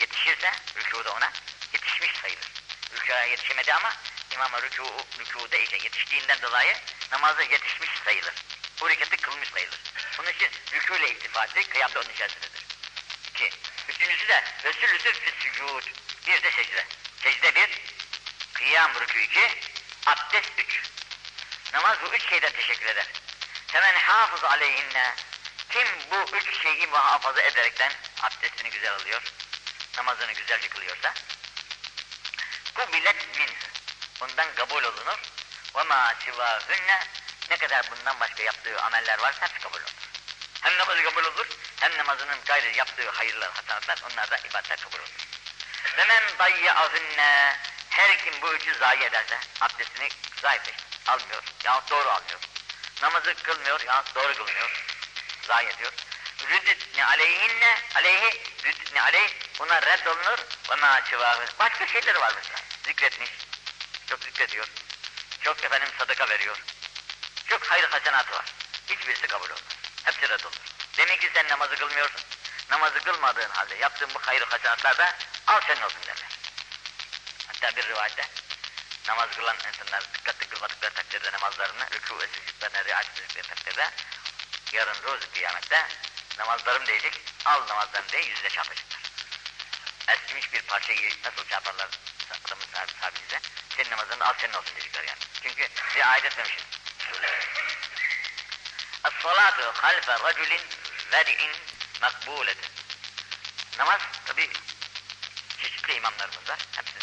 yetişirse rükû da ona yetişmiş sayılır. Rükûya yetişemedi ama imama rükû, rükûda işte yetiştiğinden dolayı namazı yetişmiş sayılır. Bu hareketi kılmış sayılır. Bunun için rükû ile iktifa etti, kıyam da onun içerisindedir. İki. Üçüncüsü de Resulüsü füssücud. Bir de secde. Secde bir, kıyam rükû iki, abdest üç. Namaz bu üç şeyden teşekkür eder. Hemen hafız aleyhinne. Kim bu üç şeyi muhafaza ederekten abdestini güzel alıyor, namazını güzelce kılıyorsa, kubilet min. Bundan kabul olunur. Ve ma sivâhünne. Ne kadar bundan başka yaptığı ameller varsa hepsi kabul olur. Hem namazı kabul olur, hem namazının gayrı yaptığı hayırlar, hasanatlar, onlar da ibadetler kabul olur. Ve men dayyâhünne. Her kim bu üçü zayi ederse, abdestini zayi almıyor, yahut doğru almıyor. Namazı kılmıyor, yahut doğru kılmıyor, zayi ediyor. Rüddetni aleyhinne, aleyhi, rüddetni aleyh, buna reddolunur ve ma Başka şeyleri var mesela, zikretmiş, çok zikrediyor, çok efendim sadaka veriyor, çok hayır hasenatı var. Hiçbirisi kabul olmaz. Hepsi reddolunur. Demek ki sen namazı kılmıyorsun. Namazı kılmadığın halde yaptığın bu hayır hasenatlar da al senin olsun derler. Hatta bir rivayette namaz kılan insanlar dikkatli kılmadıkları takdirde namazlarını, rükû ve sücutlarına riayet ettikleri takdirde yarın rozu kıyamette namazlarım diyecek, al namazlarım diye yüzüne çarpacaklar. Eskimiş bir parçayı nasıl çarparlar adamın sahibi sahibinize, senin namazını al senin olsun diyecekler yani. Çünkü riayet etmemişsin. Es-salatu halfe raculin veri'in makbuletin. Namaz tabi çeşitli imamlarımız var. Hepsi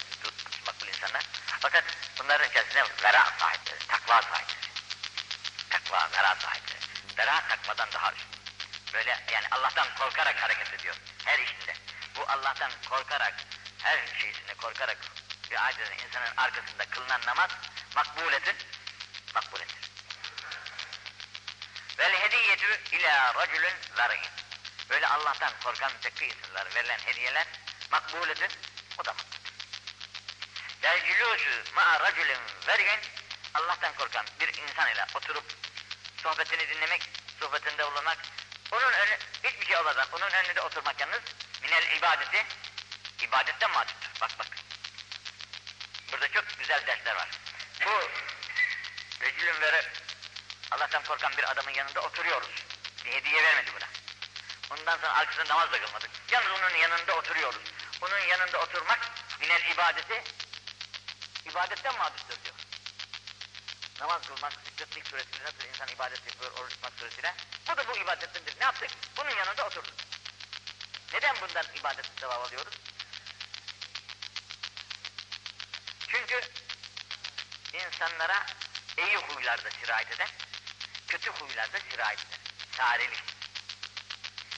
makbul insanlar. Fakat bunların içerisinde vera sahipleri, takva sahipleri. Takva, vera sahipleri. Vera takvadan daha üstün. Böyle yani Allah'tan korkarak hareket ediyor. Her işinde. Bu Allah'tan korkarak, her şeysinde korkarak bir aciz insanın arkasında kılınan namaz makbuletin, makbuletir. Vel hediyetü ila racülün verin. Böyle Allah'tan korkan mütekki insanlar verilen hediyeler makbuletin, o da makbul. Vel cülûsü racülün verin. Allah'tan korkan bir insan ile oturup sohbetini dinlemek, sohbetinde bulunmak, onun önü, hiçbir şey olmadan onun önünde oturmak yalnız minel ibadeti, ibadetten mahsustur. Bak bak. Burada çok güzel dersler var. Bu Recülün veri Allah'tan korkan bir adamın yanında oturuyoruz. Bir hediye vermedi buna. Ondan sonra arkasında namaz da kılmadık. Yalnız onun yanında oturuyoruz. Onun yanında oturmak minel ibadeti ibadetten mahsustur diyor. Namaz kılmak, zikretlik suresiyle nasıl insan ibadet yapıyor, oruç tutmak suresiyle. Bu da bu ibadettendir. Ne yaptık? Bunun yanında oturduk. Neden bundan ibadet sevap alıyoruz? Çünkü insanlara iyi huylarda sirayet eder, kötü huylarda sirayet eder. Çarelik.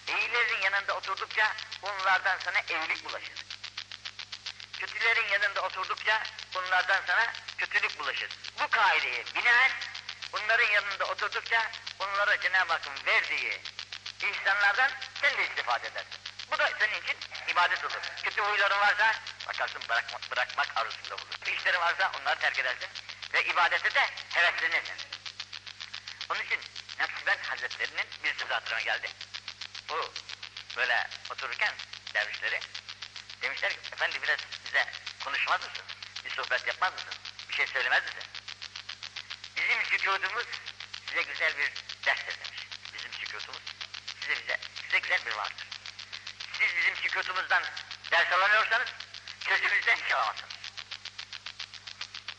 İyilerin yanında oturdukça bunlardan sana evlilik bulaşır. Kötülerin yanında oturdukça bunlardan sana kötülük bulaşır. Bu kaideye binaen bunların yanında oturdukça bunlara Cenab-ı Hakk'ın verdiği ihsanlardan sen de istifade edersin. Bu da senin için ibadet olur. Kötü huyların varsa bakarsın bırakmak, bırakmak arzusunda bulur. İşlerin varsa onları terk edersin ve ibadete de heveslenirsin. Onun için Nakşibend Hazretleri'nin bir sözü hatırıma geldi. Bu böyle otururken dervişleri demişler ki efendi biraz bize konuşmaz mısın? Bir sohbet yapmaz mısın? Bir şey söylemez misin? Bizim sükutumuz size güzel bir derstir demiş. Bizim sükutumuz size, bize, size güzel bir vaazdır. Siz bizim sükutumuzdan ders alamıyorsanız sözümüzden hiç alamazsınız.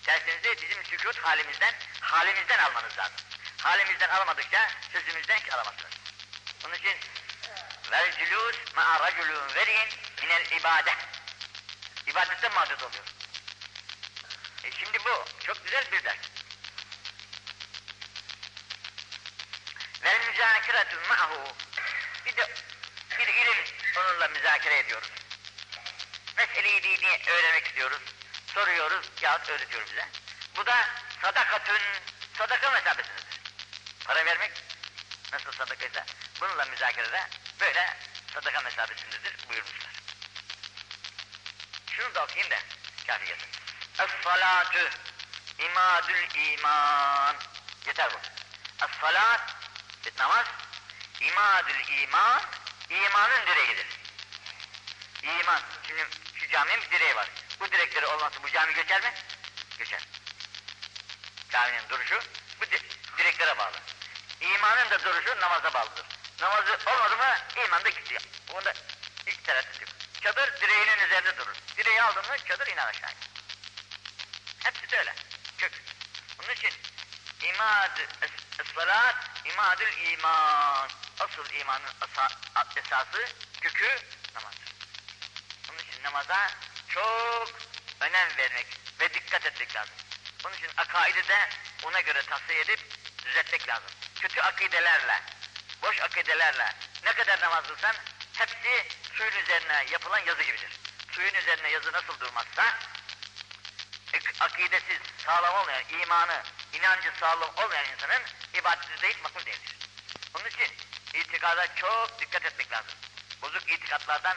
Dersinizi bizim sükut halimizden, halimizden almanız lazım. Halimizden alamadıkça sözümüzden hiç alamazsınız. Onun için vel cülûs ma'a raculun verin minel ibade. İbadetten mağdur oluyor. E şimdi bu çok güzel bir ders. Vel müzakiratü ma'hu. Bir de bir ilim onunla müzakere ediyoruz. Meseleyi dini öğrenmek istiyoruz. Soruyoruz yahut öğretiyor bize. Bu da sadakatün, sadaka mesabesindedir. Para vermek nasıl sadakaysa bununla müzakerede böyle sadaka mesabesindedir buyurmuşlar. Şunu da okuyayım da kafi gelsin. Es-salatu imadül iman. Yeter bu. Es-salat namaz imadül iman imanın direğidir. İman. Şimdi şu caminin bir direği var. Bu direkleri olmazsa bu cami göçer mi? Göçer. Caminin duruşu bu di direklere bağlı. İmanın da duruşu namaza bağlıdır. Namazı olmadı mı iman da gidiyor. Bunda hiç tereddüt yok. Çadır direğinin üzerinde durur. Direği aldın mı çadır iner aşağıya. Hepsi de öyle. Kök. Bunun için imad salat imadül iman. Asıl imanın asa, esası kökü namazdır. Bunun için namaza çok önem vermek ve dikkat etmek lazım. Bunun için akaidi de ona göre tasfiye edip düzeltmek lazım. Kötü akidelerle, boş akidelerle ne kadar namaz kılsan hepsi suyun üzerine yapılan yazı gibidir. Suyun üzerine yazı nasıl durmazsa akidesiz, sağlam olmayan, imanı, inancı sağlam olmayan insanın ibadeti de hiç değildir. Onun için itikada çok dikkat etmek lazım. Bozuk itikatlardan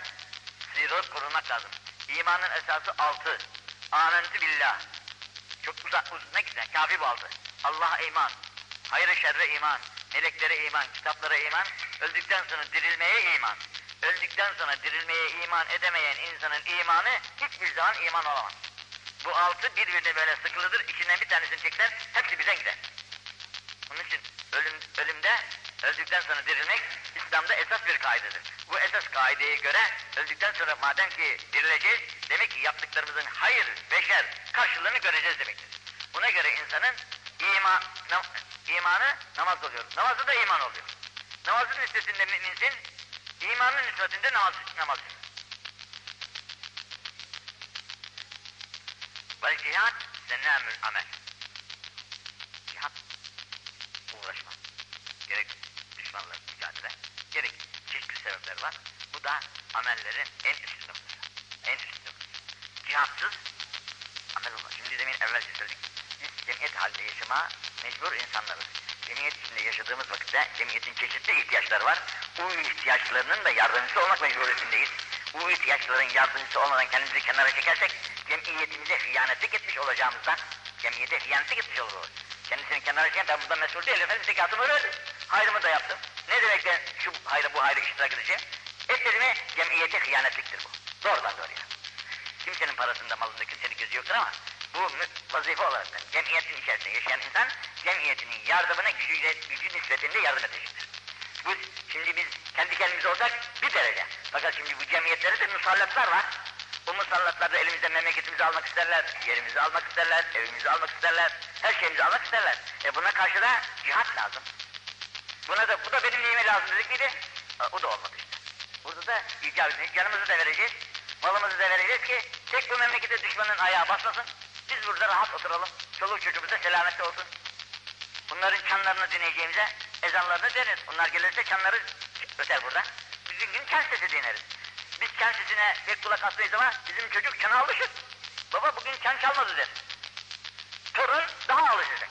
sıyrılıp korunmak lazım. İmanın esası altı. Amentu billah. Çok uzak, uzun ne güzel, kafi bu altı. Allah'a iman, hayır şerre iman, meleklere iman, kitaplara iman, öldükten sonra dirilmeye iman. Öldükten sonra dirilmeye iman edemeyen insanın imanı hiçbir zaman iman olamaz. Bu altı birbirine böyle sıkılıdır, içinden bir tanesini çeksen hepsi birden gider. Onun için ölüm, ölümde öldükten sonra dirilmek İslam'da esas bir kaidedir. Bu esas kaideye göre öldükten sonra madem ki dirileceğiz, demek ki yaptıklarımızın hayır, beşer karşılığını göreceğiz demektir. Buna göre insanın ima, nam, imanı namaz oluyor. Namazı da iman oluyor. Namazın üstesinde müminsin, imanın üstesinde namaz, namaz. Vel cihat sennemül amel. Cihat uğraşma. Gerek düşmanla mücadele, gerek çeşitli sebepler var. Bu da amellerin en üst noktası. En üst noktası. Cihatsız amel olmaz. Şimdi demin evvelce söyledik. Biz cemiyet halinde yaşama mecbur insanlarız. Cemiyet içinde yaşadığımız vakitte cemiyetin çeşitli ihtiyaçları var. Bu ihtiyaçlarının da yardımcısı olmak mecburiyetindeyiz. Bu ihtiyaçların yardımcısı olmadan kendimizi kenara çekersek cemiyetimize hıyanetlik etmiş olacağımızdan cemiyete hıyanetlik etmiş oluruz. Kendisini kenara çeken ben bundan mesul değilim. Efendim zekatımı ödedim. Hayrımı da yaptım. Ne demek ben şu hayrı bu hayrı iştirak edeceğim? Etmediğimi cemiyete hıyanetliktir bu. Doğrudan doğruya. Kimsenin parasında malında kimsenin gözü yoktur ama bu vazife olarak cemiyetin içerisinde yaşayan insan cemiyetinin yardımına gücüyle, gücü nispetinde yardım edecektir. Bu şimdi biz kendi kendimize olsak bir derece. Fakat şimdi bu cemiyetlerde de musallatlar var. Bu musallatlarda elimizden memleketimizi almak isterler, yerimizi almak isterler, evimizi almak isterler, her şeyimizi almak isterler. E buna karşı da cihat lazım. Buna da, bu da benim neyime lazım dedik miydi? E, o da olmadı işte. Burada da edeceğiz, canımızı da vereceğiz, malımızı da vereceğiz ki tek bu memlekete düşmanın ayağı basmasın. Biz burada rahat oturalım, çoluk çocuğumuz da selamette olsun. Bunların çanlarını dinleyeceğimize ezanlarını deriz. Onlar gelirse çanları öter burada. Bizim gün çan sesi dinleriz. Biz çan sesine pek kulak asmayız ama bizim çocuk çana alışır. Baba bugün çan çalmadı der. Torun daha alışacak.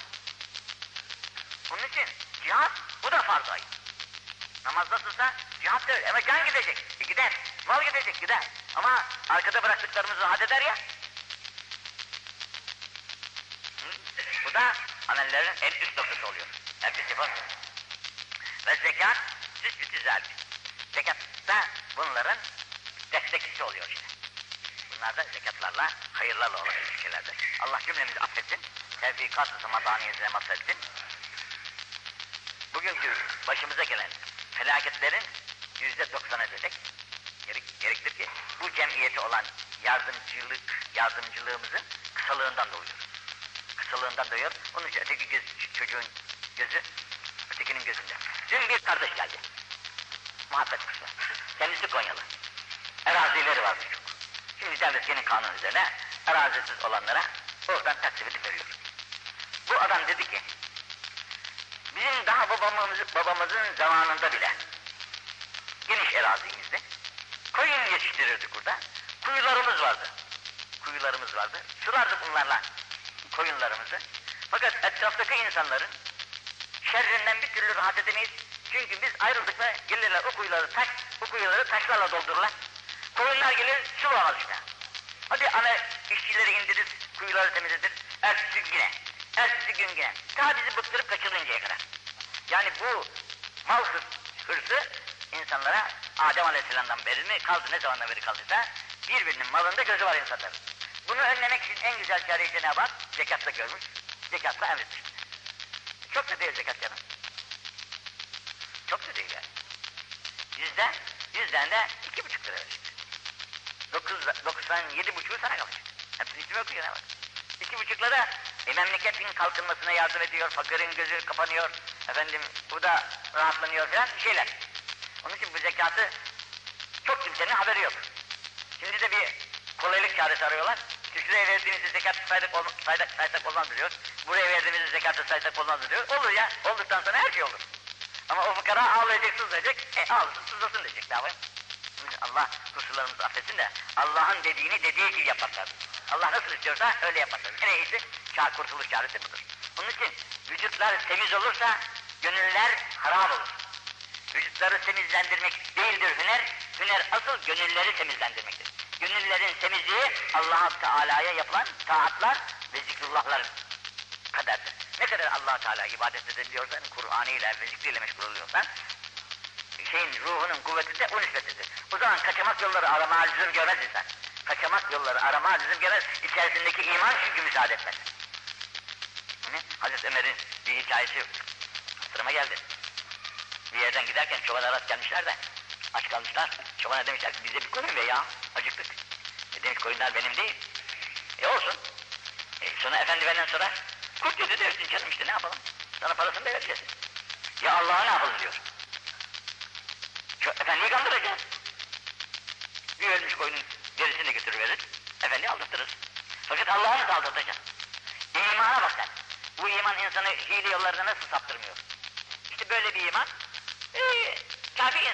Bunun için cihat bu da farz ayı. Namaz nasılsa cihat da. Ama can gidecek. E gider. Mal gidecek gider. Ama arkada bıraktıklarımızı rahat eder ya. Bu da amellerin en üst noktası oluyor. Hepsi sıfır. Ve zekat süs zalik. Zekat da bunların destekçisi oluyor işte. Bunlar da zekatlarla, hayırlarla olan ilişkilerdir. Allah cümlemizi affetsin. Tevfikat-ı samadaniyesine mahvetsin. Bugünkü başımıza gelen felaketlerin yüzde doksan edecek. Gerek, gerektir ki bu cemiyete olan yardımcılık, yardımcılığımızın kısalığından doğuyor. Kısalığından doğuyor. Onun için öteki göz, çocuğun gözü Dün bir kardeş geldi. Muhabbet kuşu. Kendisi Konyalı. Erazileri var çok. Şimdi devlet yeni kanun üzerine arazisiz olanlara oradan taksibini veriyor. Bu adam dedi ki, bizim daha babamız, babamızın zamanında bile geniş erazimizde koyun yetiştirirdik burada. Kuyularımız vardı. Kuyularımız vardı. Sulardık bunlarla koyunlarımızı. Fakat etraftaki insanların şerrinden bir türlü rahat edemeyiz. Çünkü biz ayrıldık ve gelirler o kuyuları taş, o kuyuları taşlarla doldururlar. Koyunlar gelir su bulamaz işte. Hadi ana işçileri indirir, kuyuları temizledir. Ertesi gün yine, ertesi gün yine. Ta bizi bıktırıp kaçırıncaya kadar. Yani bu mal hırs, hırsı insanlara Adem Aleyhisselam'dan beri mi kaldı ne zamandan beri kaldıysa birbirinin malında gözü var insanların. Bunu önlemek için en güzel çareyi Cenab-ı Hak zekatta görmüş, zekatla emretmiş. Çok da değil zekat canım. Çok da değil yani. Yüzden, yüzden de iki buçuk lira verecek. Dokuz, doksan yedi buçuğu sana kalacak. Hepsini içime okuyor ne? İki buçukla da e, memleketin kalkınmasına yardım ediyor, fakirin gözü kapanıyor, efendim bu da rahatlanıyor falan şeyler. Onun için bu zekatı çok kimsenin haberi yok. Şimdi de bir kolaylık çaresi arıyorlar. İşte şuraya verdiğinizi zekat saydık, ol, saydık, saysak olmaz diyor. Buraya verdiğimizi zekatı saysak olmaz diyor. Olur ya, olduktan sonra her şey olur. Ama o fıkara ağlayacak, sızlayacak, e ağlasın, sızlasın diyecek var. Allah kusurlarımızı affetsin de Allah'ın dediğini dediği gibi yaparlar. Allah nasıl istiyorsa öyle yaparlar. En iyisi çağ kurtuluş çaresi budur. Bunun için vücutlar temiz olursa gönüller harap olur. Vücutları temizlendirmek değildir hüner, hüner asıl gönülleri temizlendirmektir. Gönüllerin temizliği allah Teala'ya yapılan taatlar ve zikrullahların kadardır. Ne kadar allah Teala ibadet edebiliyorsan, Kur'an ile ve zikriyle meşgul oluyorsan, şeyin ruhunun kuvveti de o nispetedir. O zaman kaçamak yolları arama lüzum görmez insan. Kaçamak yolları arama lüzum görmez. İçerisindeki iman çünkü müsaade etmez. Hani Hazreti Ömer'in bir hikayesi hatırıma geldi. Bir yerden giderken çobana rast gelmişler de aç kalmışlar. Çobana demişler bize bir koyun ver ya E demiş koyunlar benim değil. E olsun. E sonra efendi benden sorar. Kurt dedi dersin canım işte ne yapalım. Sana parasını da vereceğiz. Ya Allah'a ne yapalım diyor. Şu efendiyi kandıracağız. Bir ölmüş koyunun derisini de götürüverir. Efendi aldırtırız. Fakat Allah'ı nasıl aldırtacağız? İmana bak sen. Bu iman insanı hile yollarına nasıl saptırmıyor? İşte böyle bir iman, ee, kafi